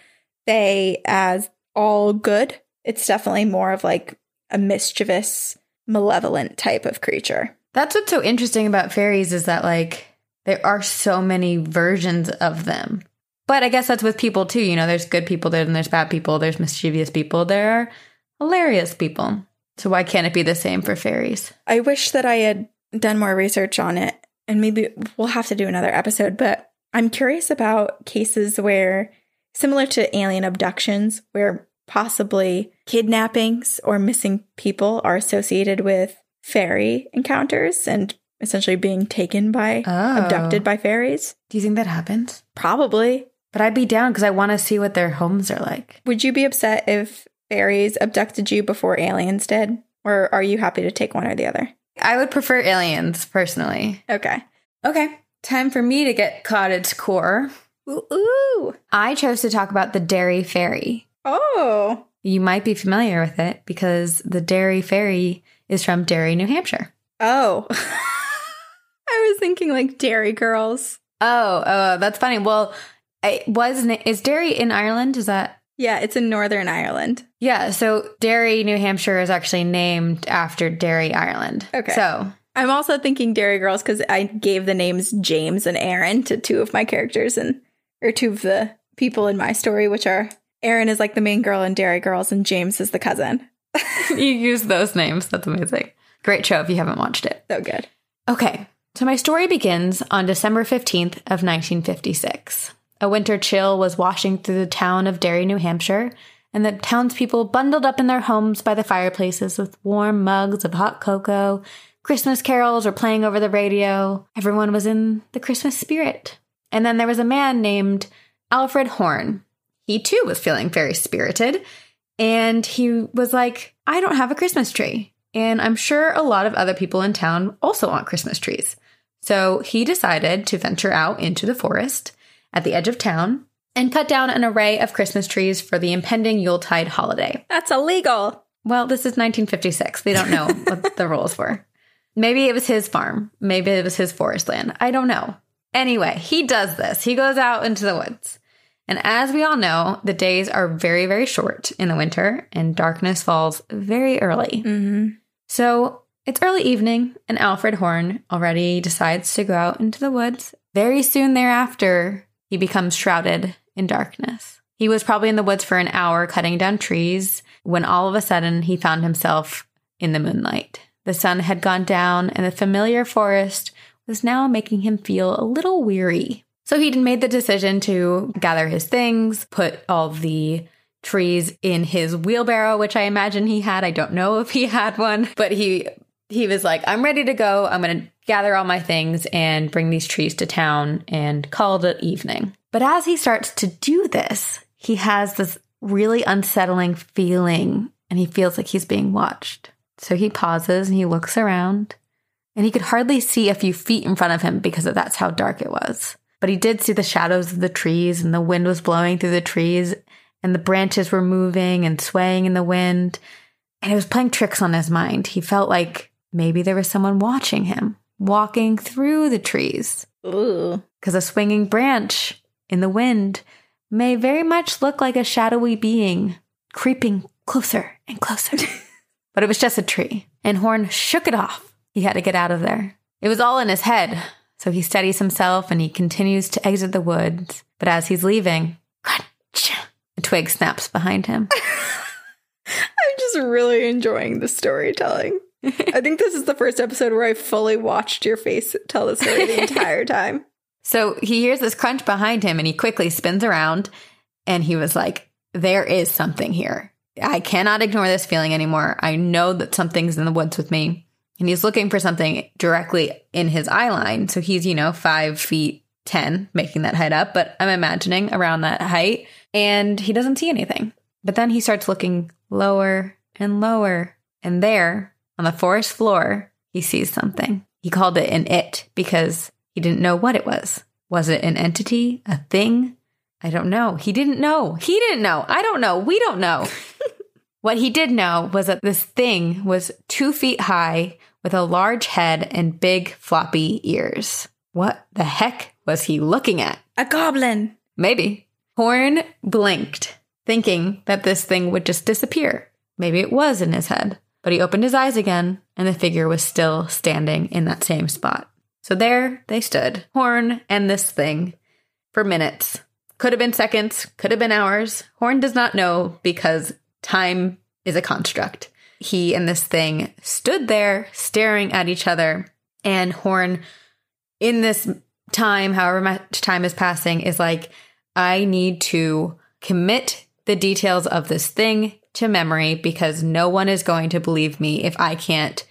they as all good. It's definitely more of like a mischievous, malevolent type of creature. That's what's so interesting about fairies is that like there are so many versions of them. But I guess that's with people too. You know, there's good people there and there's bad people. There's mischievous people. There are hilarious people. So why can't it be the same for fairies? I wish that I had done more research on it, and maybe we'll have to do another episode. But I'm curious about cases where, similar to alien abductions, where possibly kidnappings or missing people are associated with fairy encounters and essentially being taken by, Oh. abducted by fairies. Do you think that happens? Probably. But I'd be down because I want to see what their homes are like. Would you be upset if fairies abducted you before aliens did? Or are you happy to take one or the other? I would prefer aliens personally. Okay. Okay, time for me to get cottage core. Ooh. ooh. I chose to talk about the Derry Fairy. Oh. You might be familiar with it because the Derry Fairy is from Derry, New Hampshire. Oh. I was thinking like Derry Girls. Oh, oh, that's funny. Well, it was is Derry in Ireland? Is that Yeah, it's in Northern Ireland. yeah? So Derry, New Hampshire, is actually named after Derry, Ireland. Okay. So I'm also thinking Derry Girls because I gave the names James and Erin to two of my characters and or two of the people in my story, which are Erin is like the main girl in Derry Girls, and James is the cousin. you use those names. That's amazing. Great show if you haven't watched it. So good. Okay, so my story begins on December 15th of 1956. A winter chill was washing through the town of Derry, New Hampshire, and the townspeople bundled up in their homes by the fireplaces with warm mugs of hot cocoa. Christmas carols were playing over the radio. Everyone was in the Christmas spirit. And then there was a man named Alfred Horn. He too was feeling very spirited. And he was like, I don't have a Christmas tree. And I'm sure a lot of other people in town also want Christmas trees. So he decided to venture out into the forest at the edge of town and cut down an array of Christmas trees for the impending Yuletide holiday. That's illegal. Well, this is 1956. They don't know what the rules were. Maybe it was his farm. Maybe it was his forest land. I don't know. Anyway, he does this. He goes out into the woods. And as we all know, the days are very, very short in the winter and darkness falls very early. Mm-hmm. So it's early evening, and Alfred Horn already decides to go out into the woods. Very soon thereafter, he becomes shrouded in darkness. He was probably in the woods for an hour cutting down trees when all of a sudden he found himself in the moonlight. The sun had gone down, and the familiar forest was now making him feel a little weary. So he'd made the decision to gather his things, put all the trees in his wheelbarrow, which I imagine he had. I don't know if he had one, but he he was like, I'm ready to go. I'm going to gather all my things and bring these trees to town and call it evening. But as he starts to do this, he has this really unsettling feeling and he feels like he's being watched. So he pauses and he looks around and he could hardly see a few feet in front of him because of that's how dark it was. But he did see the shadows of the trees and the wind was blowing through the trees and the branches were moving and swaying in the wind. And it was playing tricks on his mind. He felt like maybe there was someone watching him, walking through the trees. Because a swinging branch in the wind may very much look like a shadowy being creeping closer and closer. but it was just a tree, and Horn shook it off. He had to get out of there. It was all in his head, so he steadies himself and he continues to exit the woods. But as he's leaving, crunch, a twig snaps behind him. I'm just really enjoying the storytelling. I think this is the first episode where I fully watched your face tell the story the entire time. So he hears this crunch behind him and he quickly spins around and he was like, There is something here. I cannot ignore this feeling anymore. I know that something's in the woods with me. And he's looking for something directly in his eye line. So he's, you know, five feet 10, making that height up, but I'm imagining around that height. And he doesn't see anything. But then he starts looking lower and lower. And there, on the forest floor, he sees something. He called it an it because he didn't know what it was. Was it an entity? A thing? I don't know. He didn't know. He didn't know. I don't know. We don't know. what he did know was that this thing was two feet high with a large head and big floppy ears. What the heck was he looking at? A goblin. Maybe. Horn blinked, thinking that this thing would just disappear. Maybe it was in his head. But he opened his eyes again, and the figure was still standing in that same spot. So there they stood, Horn and this thing, for minutes. Could have been seconds, could have been hours. Horn does not know because time is a construct. He and this thing stood there staring at each other, and Horn, in this time, however much time is passing, is like, I need to commit the details of this thing to memory because no one is going to believe me if I can't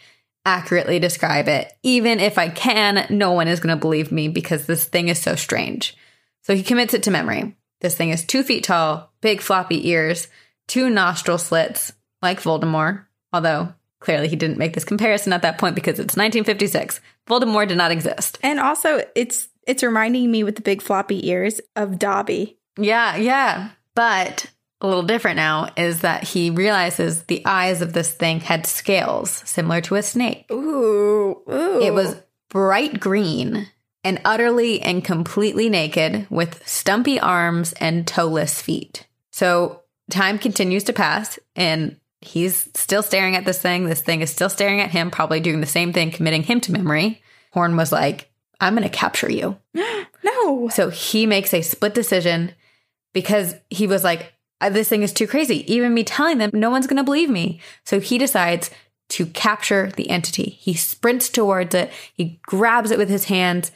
accurately describe it. Even if I can, no one is going to believe me because this thing is so strange. So he commits it to memory. This thing is two feet tall, big floppy ears, two nostril slits, like Voldemort, although clearly he didn't make this comparison at that point because it's 1956. Voldemort did not exist. And also, it's it's reminding me with the big floppy ears of Dobby. Yeah, yeah. But a little different now is that he realizes the eyes of this thing had scales similar to a snake. Ooh, ooh. It was bright green and utterly and completely naked with stumpy arms and toeless feet. So time continues to pass and he's still staring at this thing. This thing is still staring at him, probably doing the same thing, committing him to memory. Horn was like, I'm going to capture you. no. So he makes a split decision because he was like, "Uh, Uh, this thing is too crazy. Even me telling them, no one's going to believe me. So he decides to capture the entity. He sprints towards it, he grabs it with his hands.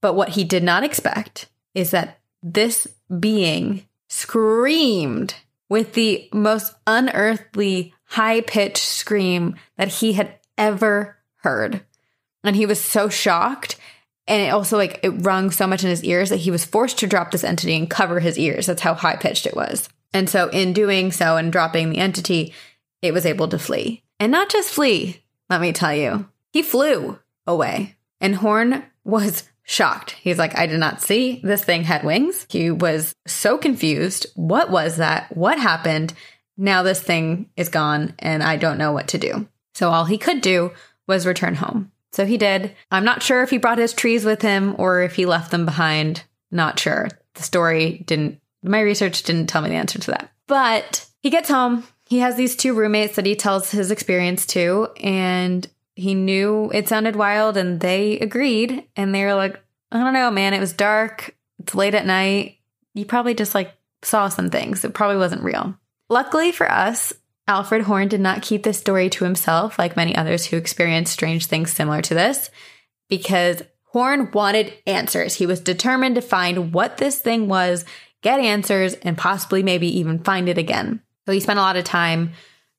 But what he did not expect is that this being screamed with the most unearthly, high pitched scream that he had ever heard. And he was so shocked. And it also, like, it rung so much in his ears that he was forced to drop this entity and cover his ears. That's how high pitched it was. And so, in doing so and dropping the entity, it was able to flee. And not just flee, let me tell you, he flew away. And Horn was shocked. He's like, I did not see this thing had wings. He was so confused. What was that? What happened? Now this thing is gone and I don't know what to do. So all he could do was return home. So he did. I'm not sure if he brought his trees with him or if he left them behind. Not sure. The story didn't, my research didn't tell me the answer to that. But he gets home. He has these two roommates that he tells his experience to, and he knew it sounded wild and they agreed and they were like i don't know man it was dark. It's late at night. You probably just like saw some things. It probably wasn't real. Luckily for us alfred horn did not keep this story to himself like many others who experienced strange things similar to this because horn wanted answers. He was determined to find what this thing was get answers and possibly maybe even find it again so he spent a lot of time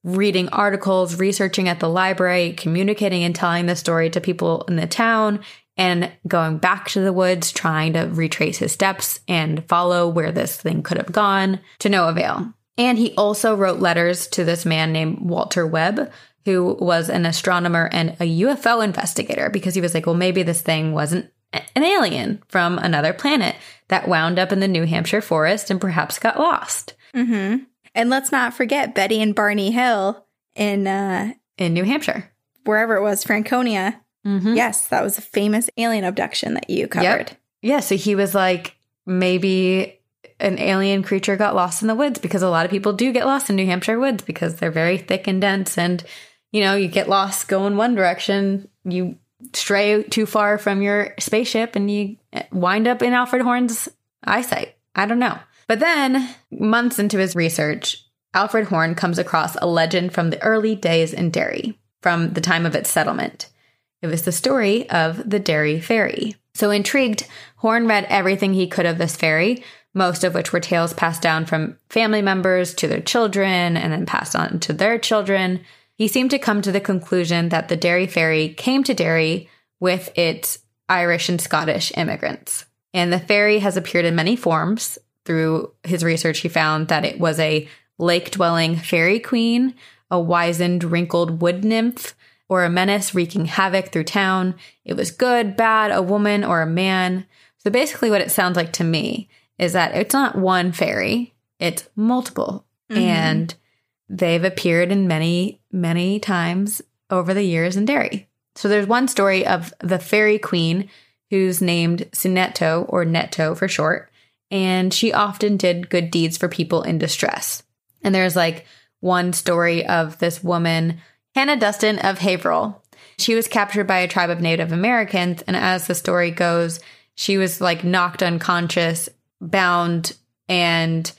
reading articles, researching at the library, communicating and telling the story to people in the town, and going back to the woods, trying to retrace his steps and follow where this thing could have gone to no avail. And he also wrote letters to this man named Walter Webb, who was an astronomer and a UFO investigator, because he was like, well, maybe this thing wasn't an alien from another planet that wound up in the New Hampshire forest and perhaps got lost. Mm-hmm. And let's not forget Betty and Barney Hill in uh, In New Hampshire. wherever it was, Franconia. Mm-hmm. Yes, that was a famous alien abduction that you covered. Yeah, so he was like, maybe an alien creature got lost in the woods because a lot of people do get lost in New Hampshire woods because they're very thick and dense. And, you know, you get lost going one direction, you stray too far from your spaceship and you wind up in Alfred Horn's eyesight. I don't know. But then, months into his research, Alfred Horn comes across a legend from the early days in Derry, from the time of its settlement. It was the story of the Derry Fairy. So intrigued, Horn read everything he could of this fairy, most of which were tales passed down from family members to their children and then passed on to their children. He seemed to come to the conclusion that the Derry Fairy came to Derry with its Irish and Scottish immigrants. And the fairy has appeared in many forms. Through his research, he found that it was a lake dwelling fairy queen, a wizened, wrinkled wood nymph, or a menace wreaking havoc through town. It was good, bad, a woman, or a man. So basically, what it sounds like to me is that it's not one fairy, it's multiple. Mm-hmm. And they've appeared in many, many times over the years in Derry. So there's one story of the fairy queen who's named Sinetto, or Netto for short, and she often did good deeds for people in distress. And there's like one story of this woman, Hannah Dustin of Haverhill. She was captured by a tribe of Native Americans, and as the story goes, she was like knocked unconscious, bound, and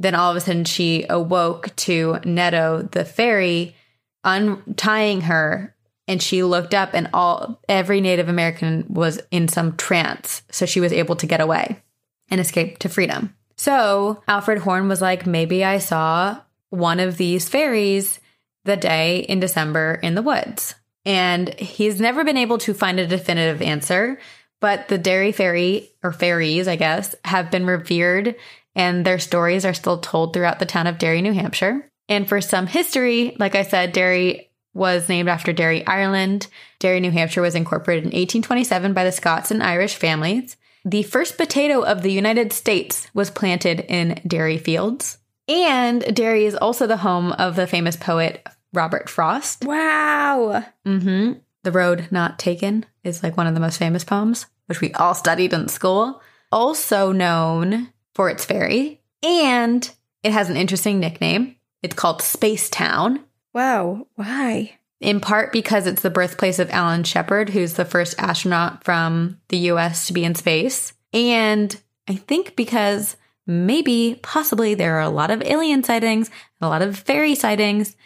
then all of a sudden she awoke to Netto, the fairy, untying her and she looked up and all every native american was in some trance. So she was able to get away and escape to freedom. So alfred horn was like maybe i saw one of these fairies the day in december in the woods. And he's never been able to find a definitive answer but the Derry fairy or fairies i guess have been revered and their stories are still told throughout the town of derry new hampshire and for some history like i said derry was named after Derry, Ireland. Derry, New Hampshire was incorporated in 1827 by the Scots and Irish families. The first potato of the United States was planted in Derry fields. And Derry is also the home of the famous poet Robert Frost. Wow. hmm The Road Not Taken is like one of the most famous poems, which we all studied in school. Also known for its fairy. And it has an interesting nickname. It's called Space Town Wow. Why? in part because it's the birthplace of Alan Shepard, who's the first astronaut from the US to be in space. And I think because maybe, possibly, there are a lot of alien sightings, a lot of fairy sightings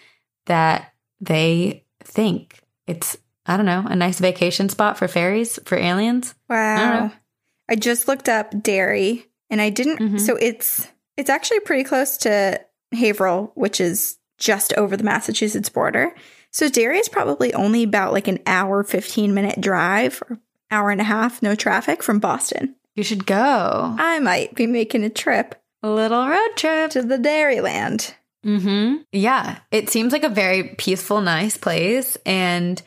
that they think it's, I don't know, a nice vacation spot for fairies, for aliens. Wow. I, I just looked up Derry and I didn't Mhm. so it's it's actually pretty close to Haverhill, which is just over the Massachusetts border. So Derry is probably only about like an hour 15 minute drive or hour and a half no traffic from Boston. You should go. I might be making a trip A little road trip. to the Dairyland. Mm-hmm. Yeah. It seems like a very peaceful, nice place. And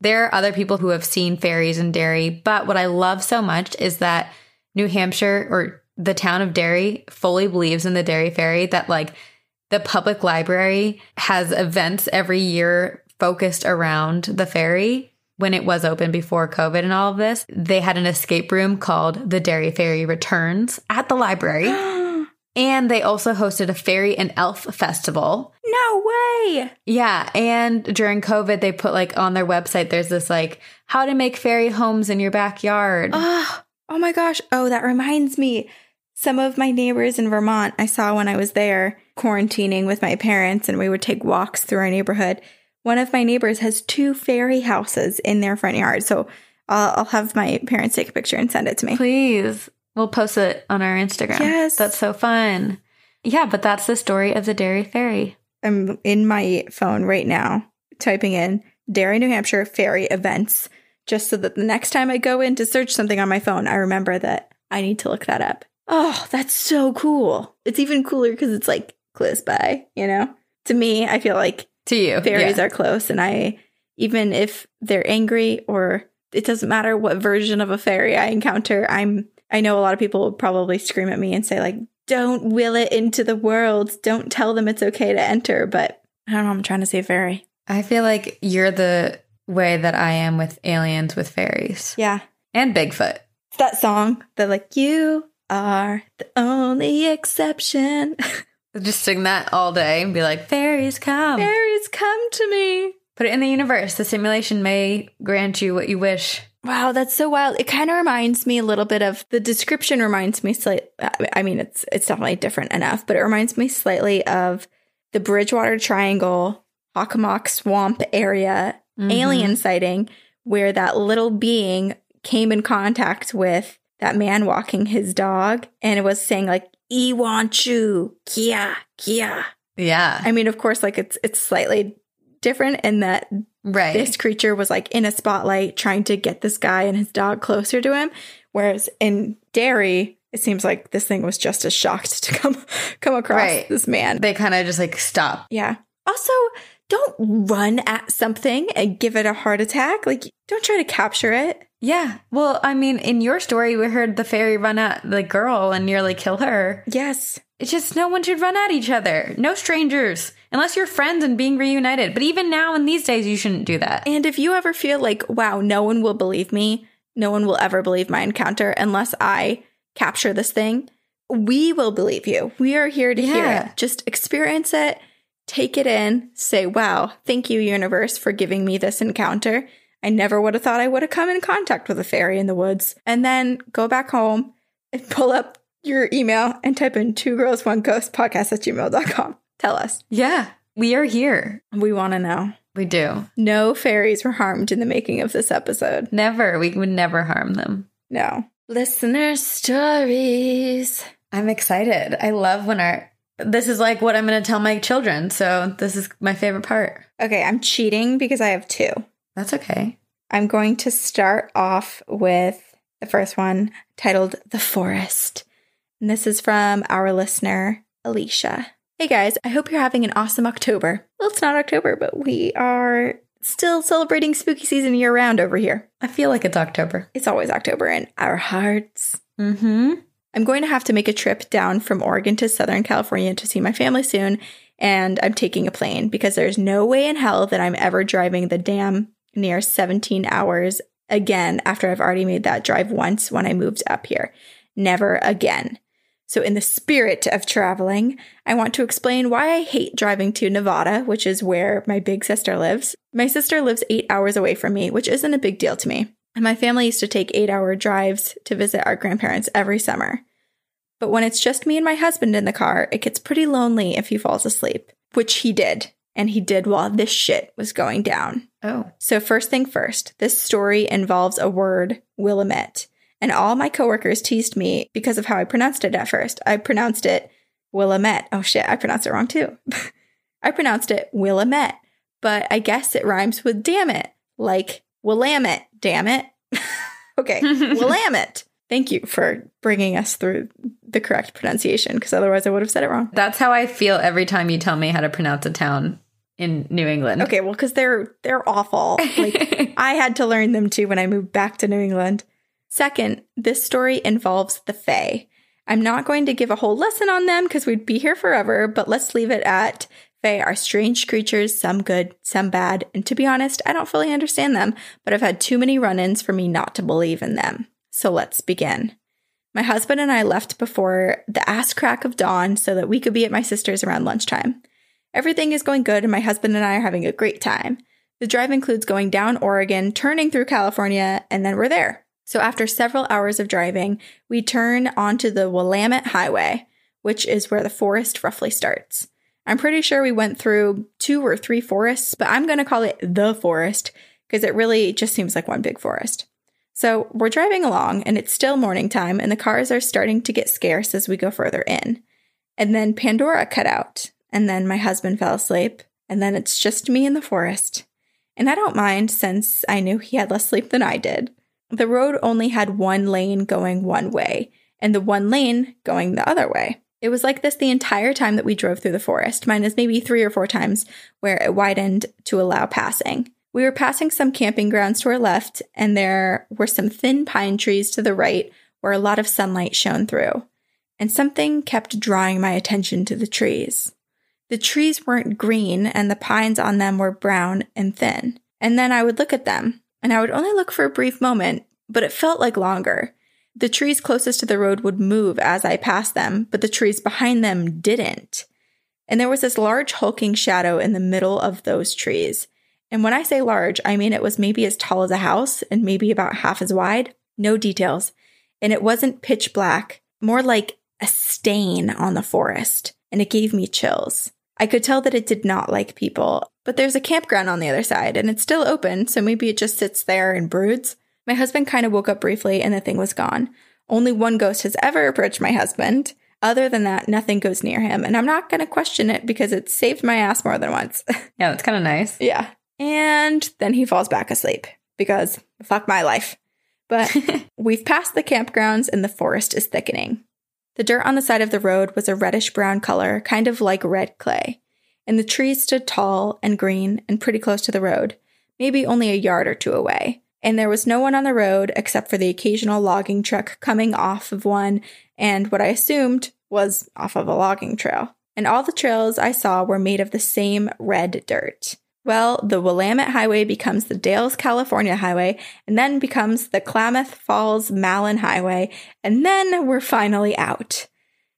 there are other people who have seen fairies in Derry. But what I love so much is that New Hampshire or the town of Derry fully believes in the Derry Fairy, that like the public library has events every year focused around the fairy. When it was open before COVID and all of this, they had an escape room called the Derry Fairy Returns at the library. And they also hosted a fairy and elf festival. No way. Yeah. And during COVID, they put like on their website, there's this like how to make fairy homes in your backyard. Oh, oh my gosh. Oh, that reminds me. Some of my neighbors in Vermont, I saw when I was there quarantining with my parents and we would take walks through our neighborhood. One of my neighbors has two fairy houses in their front yard. So I'll, I'll have my parents take a picture and send it to me. Please. We'll post it on our Instagram. Yes. That's so fun. Yeah, but that's the story of the Derry Fairy. I'm in my phone right now typing in Derry, New Hampshire fairy events just so that the next time I go in to search something on my phone, I remember that I need to look that up. Oh, that's so cool. It's even cooler because it's like close by, you know? To me, I feel like To you. fairies yeah. are close, and I, even if they're angry or it doesn't matter what version of a fairy I encounter, I'm, I know a lot of people will probably scream at me and say, like, don't will it into the world. Don't tell them it's okay to enter. But I don't know. I'm trying to say fairy. I feel like you're the way that I am with aliens with fairies Yeah. and Bigfoot. It's that song that, like, you are the only exception. Just sing that all day and be like, fairies come. Fairies come to me. Put it in the universe. The simulation may grant you what you wish. Wow, that's so wild. It kind of reminds me a little bit of the description reminds me slightly I mean it's it's definitely different enough, but it reminds me slightly of the Bridgewater Triangle, Hockomock Swamp area Mhm. alien sighting where that little being came in contact with that man walking his dog and it was saying like "E want you, kia, kia." Yeah. I mean, of course like it's it's slightly different in that right. this creature was like in a spotlight trying to get this guy and his dog closer to him. Whereas in Derry, it seems like this thing was just as shocked to come come across Right. this man. they kind of just like stop. Yeah. Also, don't run at something and give it a heart attack. Like, don't try to capture it. Yeah. Well, I mean, in your story, we heard the fairy run at the girl and nearly kill her. Yes. It's just no one should run at each other. No strangers, unless you're friends and being reunited. But even now in these days, you shouldn't do that. And if you ever feel like, wow, no one will believe me, no one will ever believe my encounter unless I capture this thing, we will believe you. We are here to hear it. Just experience it, take it in, say, wow, thank you, universe, for giving me this encounter. I never would have thought I would have come in contact with a fairy in the woods. And then go back home and pull up your email and type in two girls, one ghost podcast at gmail.com. Tell us. Yeah. We are here. We want to know. We do. No fairies were harmed in the making of this episode. Never. We would never harm them. No. Listener stories. I'm excited. I love when our. This is like what I'm going to tell my children. So this is my favorite part. Okay, I'm cheating because I have two. That's okay. I'm going to start off with the first one titled The Forest. And this is from our listener, Alicia. Hey guys, I hope you're having an awesome October. Well, it's not October, but we are still celebrating spooky season year round over here. I feel like it's October. It's always October in our hearts. Mm hmm. I'm going to have to make a trip down from Oregon to Southern California to see my family soon, and I'm taking a plane because there's no way in hell that I'm ever driving the damn near 17 hours again after I've already made that drive once when I moved up here. Never again. So, in the spirit of traveling, I want to explain why I hate driving to Nevada, which is where my big sister lives. My sister lives eight hours away from me, which isn't a big deal to me. And my family used to take eight hour drives to visit our grandparents every summer. But when it's just me and my husband in the car, it gets pretty lonely if he falls asleep, which he did. And he did while this shit was going down. Oh. So, first thing first, this story involves a word, Willamette. And all my coworkers teased me because of how I pronounced it at first. I pronounced it Willamette. Oh shit, I pronounced it wrong too. I pronounced it Willamette, but I guess it rhymes with damn it, like Willamette, damn it. okay, Willamette. Thank you for bringing us through the correct pronunciation because otherwise I would have said it wrong. That's how I feel every time you tell me how to pronounce a town in New England. Okay, well, because they're they're awful. Like I had to learn them too when I moved back to New England. Second, this story involves the Fae. I'm not going to give a whole lesson on them because we'd be here forever, but let's leave it at Fae are strange creatures, some good, some bad, and to be honest, I don't fully understand them, but I've had too many run ins for me not to believe in them. So let's begin. My husband and I left before the ass crack of dawn so that we could be at my sister's around lunchtime. Everything is going good, and my husband and I are having a great time. The drive includes going down Oregon, turning through California, and then we're there. So after several hours of driving, we turn onto the Willamette Highway, which is where the forest roughly starts. I'm pretty sure we went through two or three forests, but I'm going to call it the forest because it really just seems like one big forest. So we're driving along and it's still morning time and the cars are starting to get scarce as we go further in. And then Pandora cut out and then my husband fell asleep and then it's just me in the forest. And I don't mind since I knew he had less sleep than I did. The road only had one lane going one way and the one lane going the other way. It was like this the entire time that we drove through the forest, minus maybe three or four times where it widened to allow passing. We were passing some camping grounds to our left, and there were some thin pine trees to the right where a lot of sunlight shone through. And something kept drawing my attention to the trees. The trees weren't green, and the pines on them were brown and thin. And then I would look at them, and I would only look for a brief moment, but it felt like longer. The trees closest to the road would move as I passed them, but the trees behind them didn't. And there was this large hulking shadow in the middle of those trees. And when I say large, I mean it was maybe as tall as a house and maybe about half as wide. No details. And it wasn't pitch black, more like a stain on the forest. And it gave me chills. I could tell that it did not like people, but there's a campground on the other side and it's still open, so maybe it just sits there and broods. My husband kind of woke up briefly and the thing was gone. Only one ghost has ever approached my husband. Other than that, nothing goes near him, and I'm not going to question it because it saved my ass more than once. Yeah, that's kind of nice. yeah. And then he falls back asleep because fuck my life. But we've passed the campgrounds and the forest is thickening. The dirt on the side of the road was a reddish brown color, kind of like red clay. And the trees stood tall and green and pretty close to the road, maybe only a yard or two away. And there was no one on the road except for the occasional logging truck coming off of one and what I assumed was off of a logging trail. And all the trails I saw were made of the same red dirt. Well, the Willamette Highway becomes the Dalles, California Highway, and then becomes the Klamath Falls Malin Highway, and then we're finally out.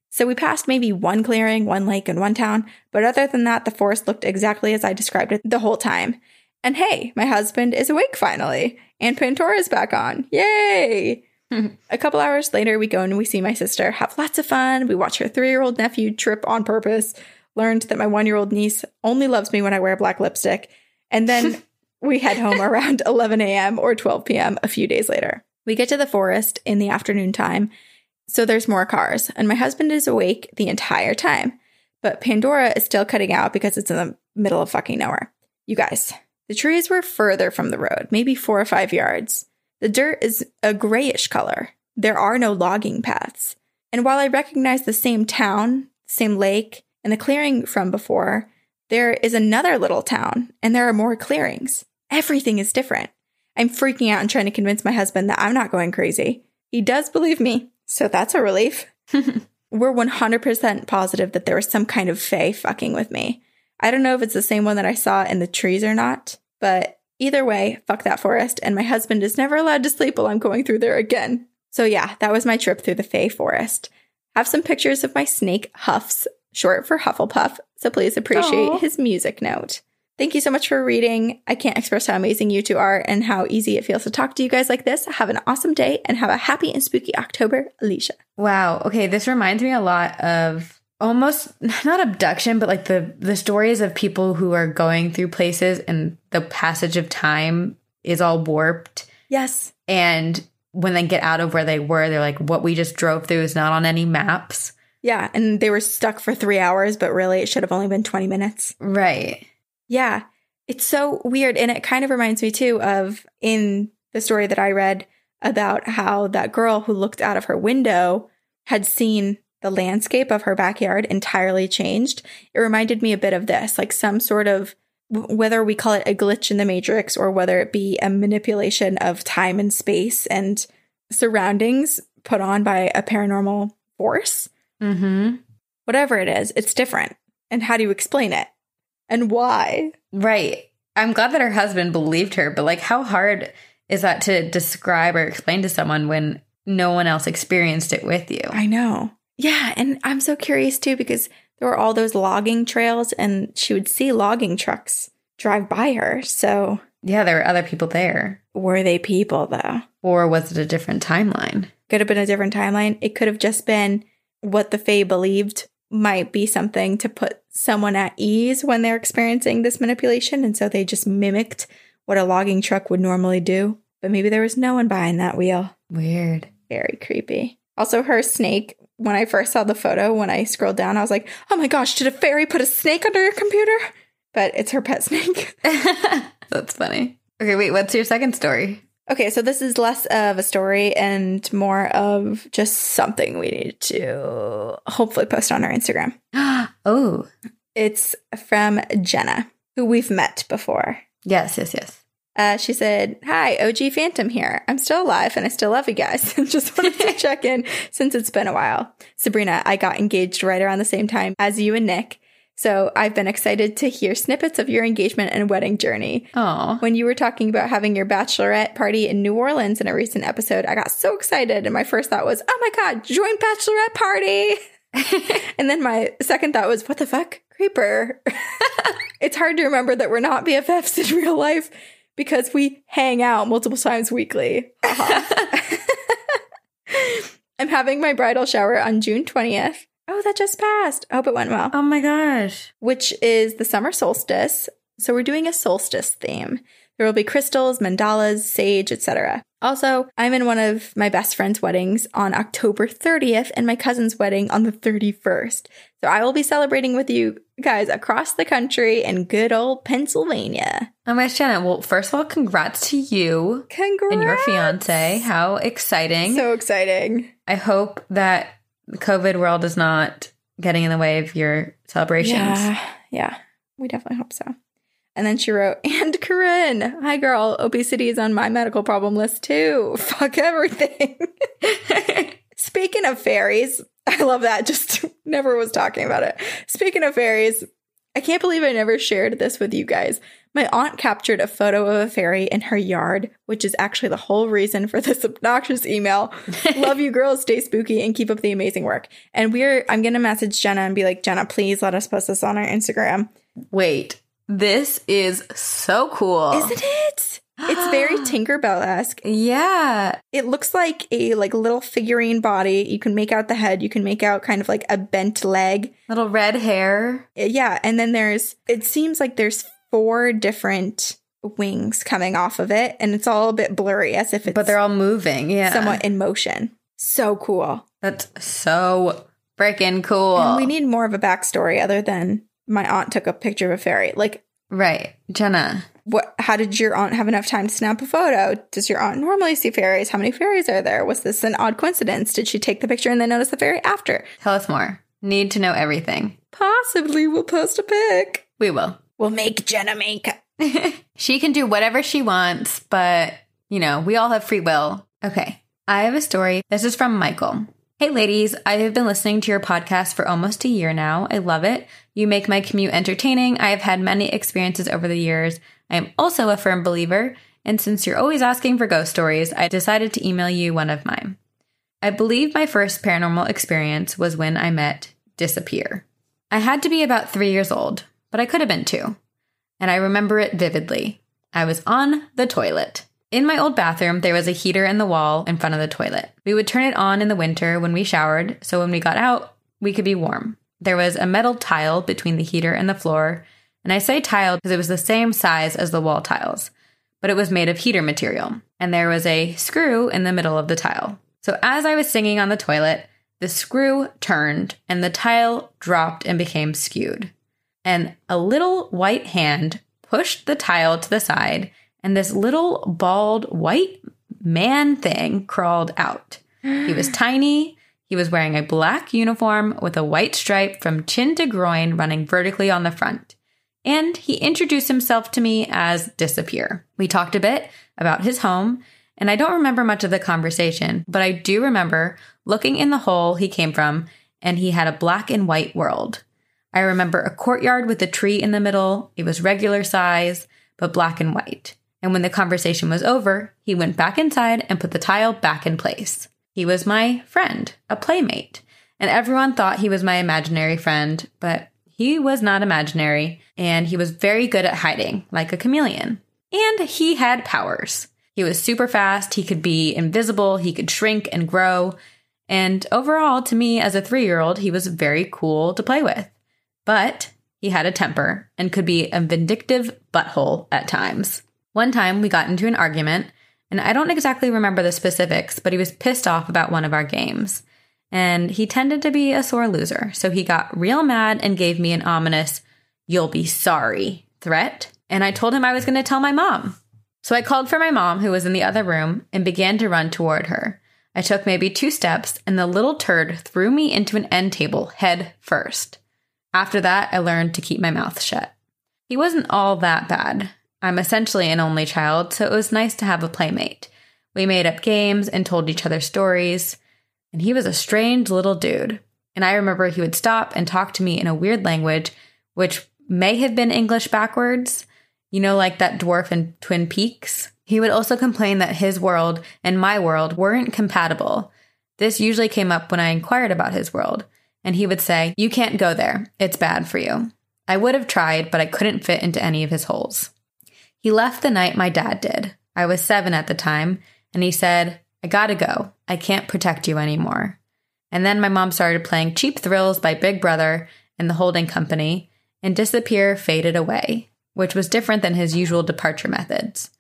So we passed maybe one clearing, one lake, and one town, but other than that, the forest looked exactly as I described it the whole time. And hey, my husband is awake finally, and Pandora's back on. Yay! a couple hours later, we go and we see my sister, have lots of fun. We watch her three year old nephew trip on purpose learned that my one year old niece only loves me when I wear black lipstick. And then we head home around 11 a.m. or 12 p.m. a few days later. We get to the forest in the afternoon time. So there's more cars, and my husband is awake the entire time. But Pandora is still cutting out because it's in the middle of fucking nowhere. You guys, the trees were further from the road, maybe four or five yards. The dirt is a grayish color. There are no logging paths. And while I recognize the same town, same lake, and the clearing from before, there is another little town and there are more clearings. Everything is different. I'm freaking out and trying to convince my husband that I'm not going crazy. He does believe me, so that's a relief. We're 100% positive that there was some kind of fae fucking with me. I don't know if it's the same one that I saw in the trees or not, but either way, fuck that forest, and my husband is never allowed to sleep while I'm going through there again. So yeah, that was my trip through the Fae forest. Have some pictures of my snake Huffs short for Hufflepuff, so please appreciate Aww. his music note. Thank you so much for reading. I can't express how amazing you two are and how easy it feels to talk to you guys like this. Have an awesome day and have a happy and spooky October, Alicia. Wow. Okay, this reminds me a lot of almost not abduction, but like the the stories of people who are going through places and the passage of time is all warped. Yes. And when they get out of where they were, they're like, what we just drove through is not on any maps. Yeah. And they were stuck for three hours, but really it should have only been 20 minutes. Right. Yeah. It's so weird. And it kind of reminds me too of in the story that I read about how that girl who looked out of her window had seen the landscape of her backyard entirely changed. It reminded me a bit of this, like some sort of whether we call it a glitch in the matrix or whether it be a manipulation of time and space and surroundings put on by a paranormal force. Mm-hmm. Whatever it is, it's different. And how do you explain it? And why? Right. I'm glad that her husband believed her, but like, how hard is that to describe or explain to someone when no one else experienced it with you? I know. Yeah. And I'm so curious too because there were all those logging trails and she would see logging trucks drive by her. So Yeah, there were other people there. were they people though? Or was it a different timeline? Could have been a different timeline. It could have just been what the Fae believed might be something to put someone at ease when they're experiencing this manipulation. And so they just mimicked what a logging truck would normally do. But maybe there was no one behind that wheel. Weird. Very creepy. Also, her snake, when I first saw the photo, when I scrolled down, I was like, oh my gosh, did a fairy put a snake under your computer? But it's her pet snake. That's funny. Okay, wait, what's your second story? Okay, so this is less of a story and more of just something we need to hopefully post on our Instagram. oh, It's from Jenna, who we've met before. yes, yes, yes. Uh, she said, Hi, OG Phantom here. I'm still alive and I still love you guys. Just wanted to check in since it's been a while. Sabrina, I got engaged right around the same time as you and Nick. So I've been excited to hear snippets of your engagement and wedding journey. Oh, When you were talking about having your bachelorette party in New Orleans in a recent episode, I got so excited. And my first thought was, Oh my God, joint bachelorette party. and then my second thought was, What the fuck? Creeper. it's hard to remember that we're not BFFs in real life because we hang out multiple times weekly. Uh-huh. I'm having my bridal shower on June 20th. Oh, that just passed. I hope it went well. oh my gosh. Which is the summer solstice. So we're doing a solstice theme. There will be crystals, mandalas, sage, etc. Also, I'm in one of my best friend's weddings on October 30th and my cousin's wedding on the 31st. So I will be celebrating with you guys across the country in good old Pennsylvania. Oh my gosh, Jenna. Well, first of all, congrats to you Congrats! and your fiance. How exciting. So exciting. I hope that the COVID world is not getting in the way of your celebrations. Yeah, yeah, we definitely hope so. And then she wrote, and Corinne, hi girl, obesity is on my medical problem list too. Fuck everything. Speaking of fairies, I love that. Just never was talking about it. Speaking of fairies, I can't believe I never shared this with you guys. My aunt captured a photo of a fairy in her yard, which is actually the whole reason for this obnoxious email. Love you girls, stay spooky and keep up the amazing work. And we're I'm gonna message Jenna and be like, Jenna, please let us post this on our Instagram. Wait, this is so cool. Isn't it? It's very Tinkerbell-esque. Yeah. It looks like a like little figurine body. You can make out the head. You can make out kind of like a bent leg. Little red hair. Uh, yeah, and then there's it seems like there's four different wings coming off of it, and it's all a bit blurry as if it's But they're all moving. Yeah. somewhat in motion. So cool. That's so freaking cool. And we need more of a backstory other than my aunt took a picture of a fairy. Like right. Jenna. What how did your aunt have enough time to snap a photo? Does your aunt normally see fairies? How many fairies are there? Was this an odd coincidence? Did she take the picture and then notice the fairy after? Tell us more. Need to know everything. Possibly we'll post a pic. We will. We'll make Jenna makeup. she can do whatever she wants, but you know, we all have free will. Okay. I have a story. This is from Michael. Hey ladies, I have been listening to your podcast for almost a year now. I love it. You make my commute entertaining. I have had many experiences over the years. I am also a firm believer, and since you're always asking for ghost stories, I decided to email you one of mine. I believe my first paranormal experience was when I met Disappear. I had to be about three years old, but I could have been two. and I remember it vividly. I was on the toilet. In my old bathroom, there was a heater in the wall in front of the toilet. We would turn it on in the winter when we showered, so when we got out, we could be warm. There was a metal tile between the heater and the floor, and I say tile because it was the same size as the wall tiles, but it was made of heater material, and there was a screw in the middle of the tile. So as I was singing on the toilet, the screw turned and the tile dropped and became skewed. And a little white hand pushed the tile to the side, and this little bald white man thing crawled out. He was tiny. He was wearing a black uniform with a white stripe from chin to groin running vertically on the front. And he introduced himself to me as Disappear. We talked a bit about his home, and I don't remember much of the conversation, but I do remember looking in the hole he came from, and he had a black and white world. I remember a courtyard with a tree in the middle. It was regular size, but black and white. And when the conversation was over, he went back inside and put the tile back in place. He was my friend, a playmate. And everyone thought he was my imaginary friend, but he was not imaginary, and he was very good at hiding, like a chameleon. And he had powers. He was super fast, he could be invisible, he could shrink and grow. And overall, to me as a three year old, he was very cool to play with. But he had a temper and could be a vindictive butthole at times. One time we got into an argument, and I don't exactly remember the specifics, but he was pissed off about one of our games. And he tended to be a sore loser, so he got real mad and gave me an ominous, you'll be sorry threat. And I told him I was going to tell my mom. So I called for my mom, who was in the other room, and began to run toward her. I took maybe two steps, and the little turd threw me into an end table head first. After that, I learned to keep my mouth shut. He wasn't all that bad. I'm essentially an only child, so it was nice to have a playmate. We made up games and told each other stories, and he was a strange little dude. And I remember he would stop and talk to me in a weird language, which may have been English backwards, you know, like that dwarf in Twin Peaks. He would also complain that his world and my world weren't compatible. This usually came up when I inquired about his world and he would say, You can't go there. It's bad for you. I would have tried, but I couldn't fit into any of his holes. He left the night my dad did. I was seven at the time, and he said, I gotta go. I can't protect you anymore. And then my mom started playing Cheap Thrills by Big Brother and the holding company, and Disappear faded away, which was different than his usual departure methods.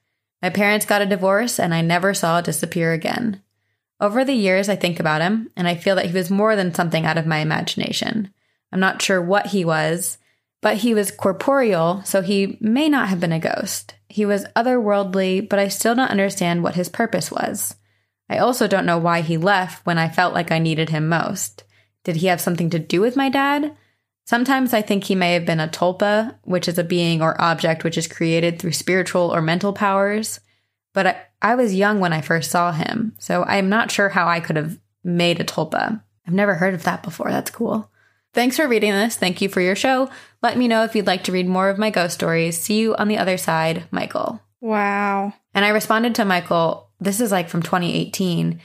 My parents got a divorce, and I never saw Disappear again. Over the years, I think about him, and I feel that he was more than something out of my imagination. I'm not sure what he was, but he was corporeal, so he may not have been a ghost. He was otherworldly, but I still don't understand what his purpose was. I also don't know why he left when I felt like I needed him most. Did he have something to do with my dad? Sometimes I think he may have been a tulpa, which is a being or object which is created through spiritual or mental powers. But I, I was young when I first saw him, so I'm not sure how I could have made a tulpa. I've never heard of that before. That's cool. Thanks for reading this. Thank you for your show. Let me know if you'd like to read more of my ghost stories. See you on the other side, Michael. Wow. And I responded to Michael, this is like from 2018.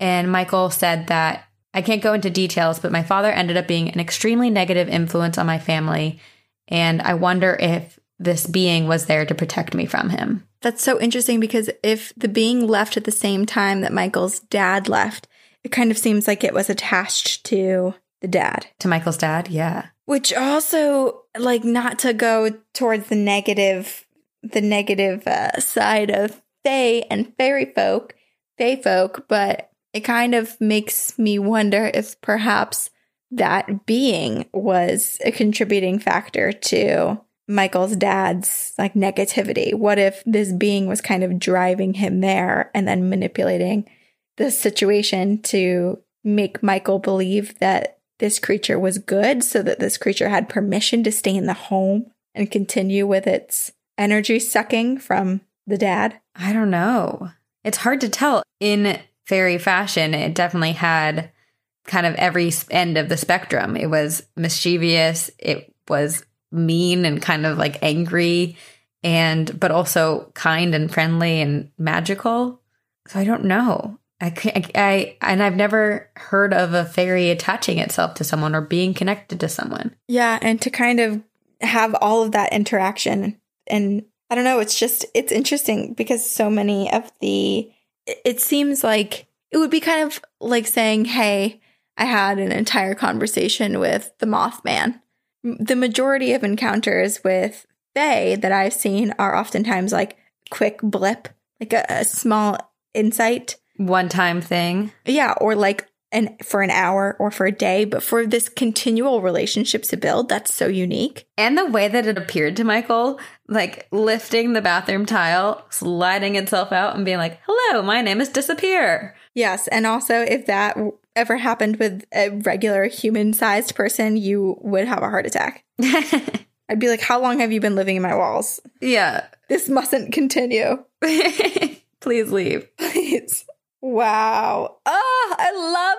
And Michael said that I can't go into details, but my father ended up being an extremely negative influence on my family. And I wonder if this being was there to protect me from him. That's so interesting because if the being left at the same time that Michael's dad left, it kind of seems like it was attached to the dad. To Michael's dad, yeah. Which also, like, not to go towards the negative, the negative uh, side of Fae and fairy folk, Fae folk, but it kind of makes me wonder if perhaps that being was a contributing factor to Michael's dad's like negativity? What if this being was kind of driving him there and then manipulating the situation to make Michael believe that this creature was good so that this creature had permission to stay in the home and continue with its energy sucking from the dad? I don't know. It's hard to tell. In fairy fashion, it definitely had kind of every end of the spectrum. It was mischievous, it was mean and kind of like angry and but also kind and friendly and magical. So I don't know. I, I, I and I've never heard of a fairy attaching itself to someone or being connected to someone. Yeah, and to kind of have all of that interaction And I don't know, it's just, it's interesting because so many of the, it- seems like it would be kind of like saying, hey, I had an entire conversation with the Mothman. The majority of encounters with Fae that I've seen are oftentimes like quick blip, like a, a small insight. One time thing. Yeah, or like an for an hour or for a day, but for this continual relationship to build, that's so unique. And the way that it appeared to Michael, like lifting the bathroom tile, sliding itself out, and being like, hello, my name is Disappear. Yes, and also if that ever happened with a regular human-sized person, you would have a heart attack. I'd be like, "How long have you been living in my walls? yeah. This mustn't continue." Please leave. Please. Wow. Oh, I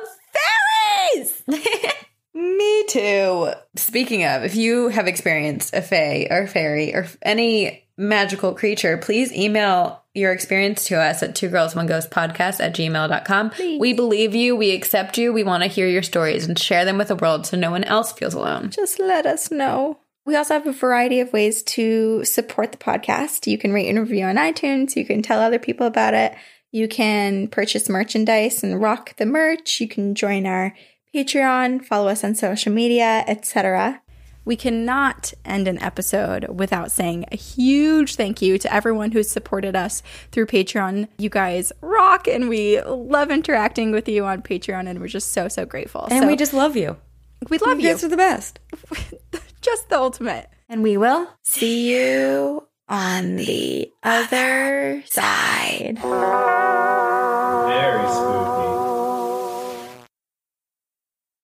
love fairies. Me too. Speaking of, if you have experienced a fae or fairy or any magical creature, please email your experience to us at two girls one ghost podcast at gmail.com. Please. We believe you, we accept you, we want to hear your stories and share them with the world so no one else feels alone. Just let us know. We also have a variety of ways to support the podcast. You can rate and review on iTunes. You can tell other people about it. You can purchase merchandise and rock the merch. You can join our Patreon, follow us on social media, etc. We cannot end an episode without saying a huge thank you to everyone who's supported us through Patreon. You guys rock and we love interacting with you on Patreon and we're just so so grateful. And So, we just love you. we love you. guys are the best. just the ultimate. And we will. See you on the other side. Very spooky.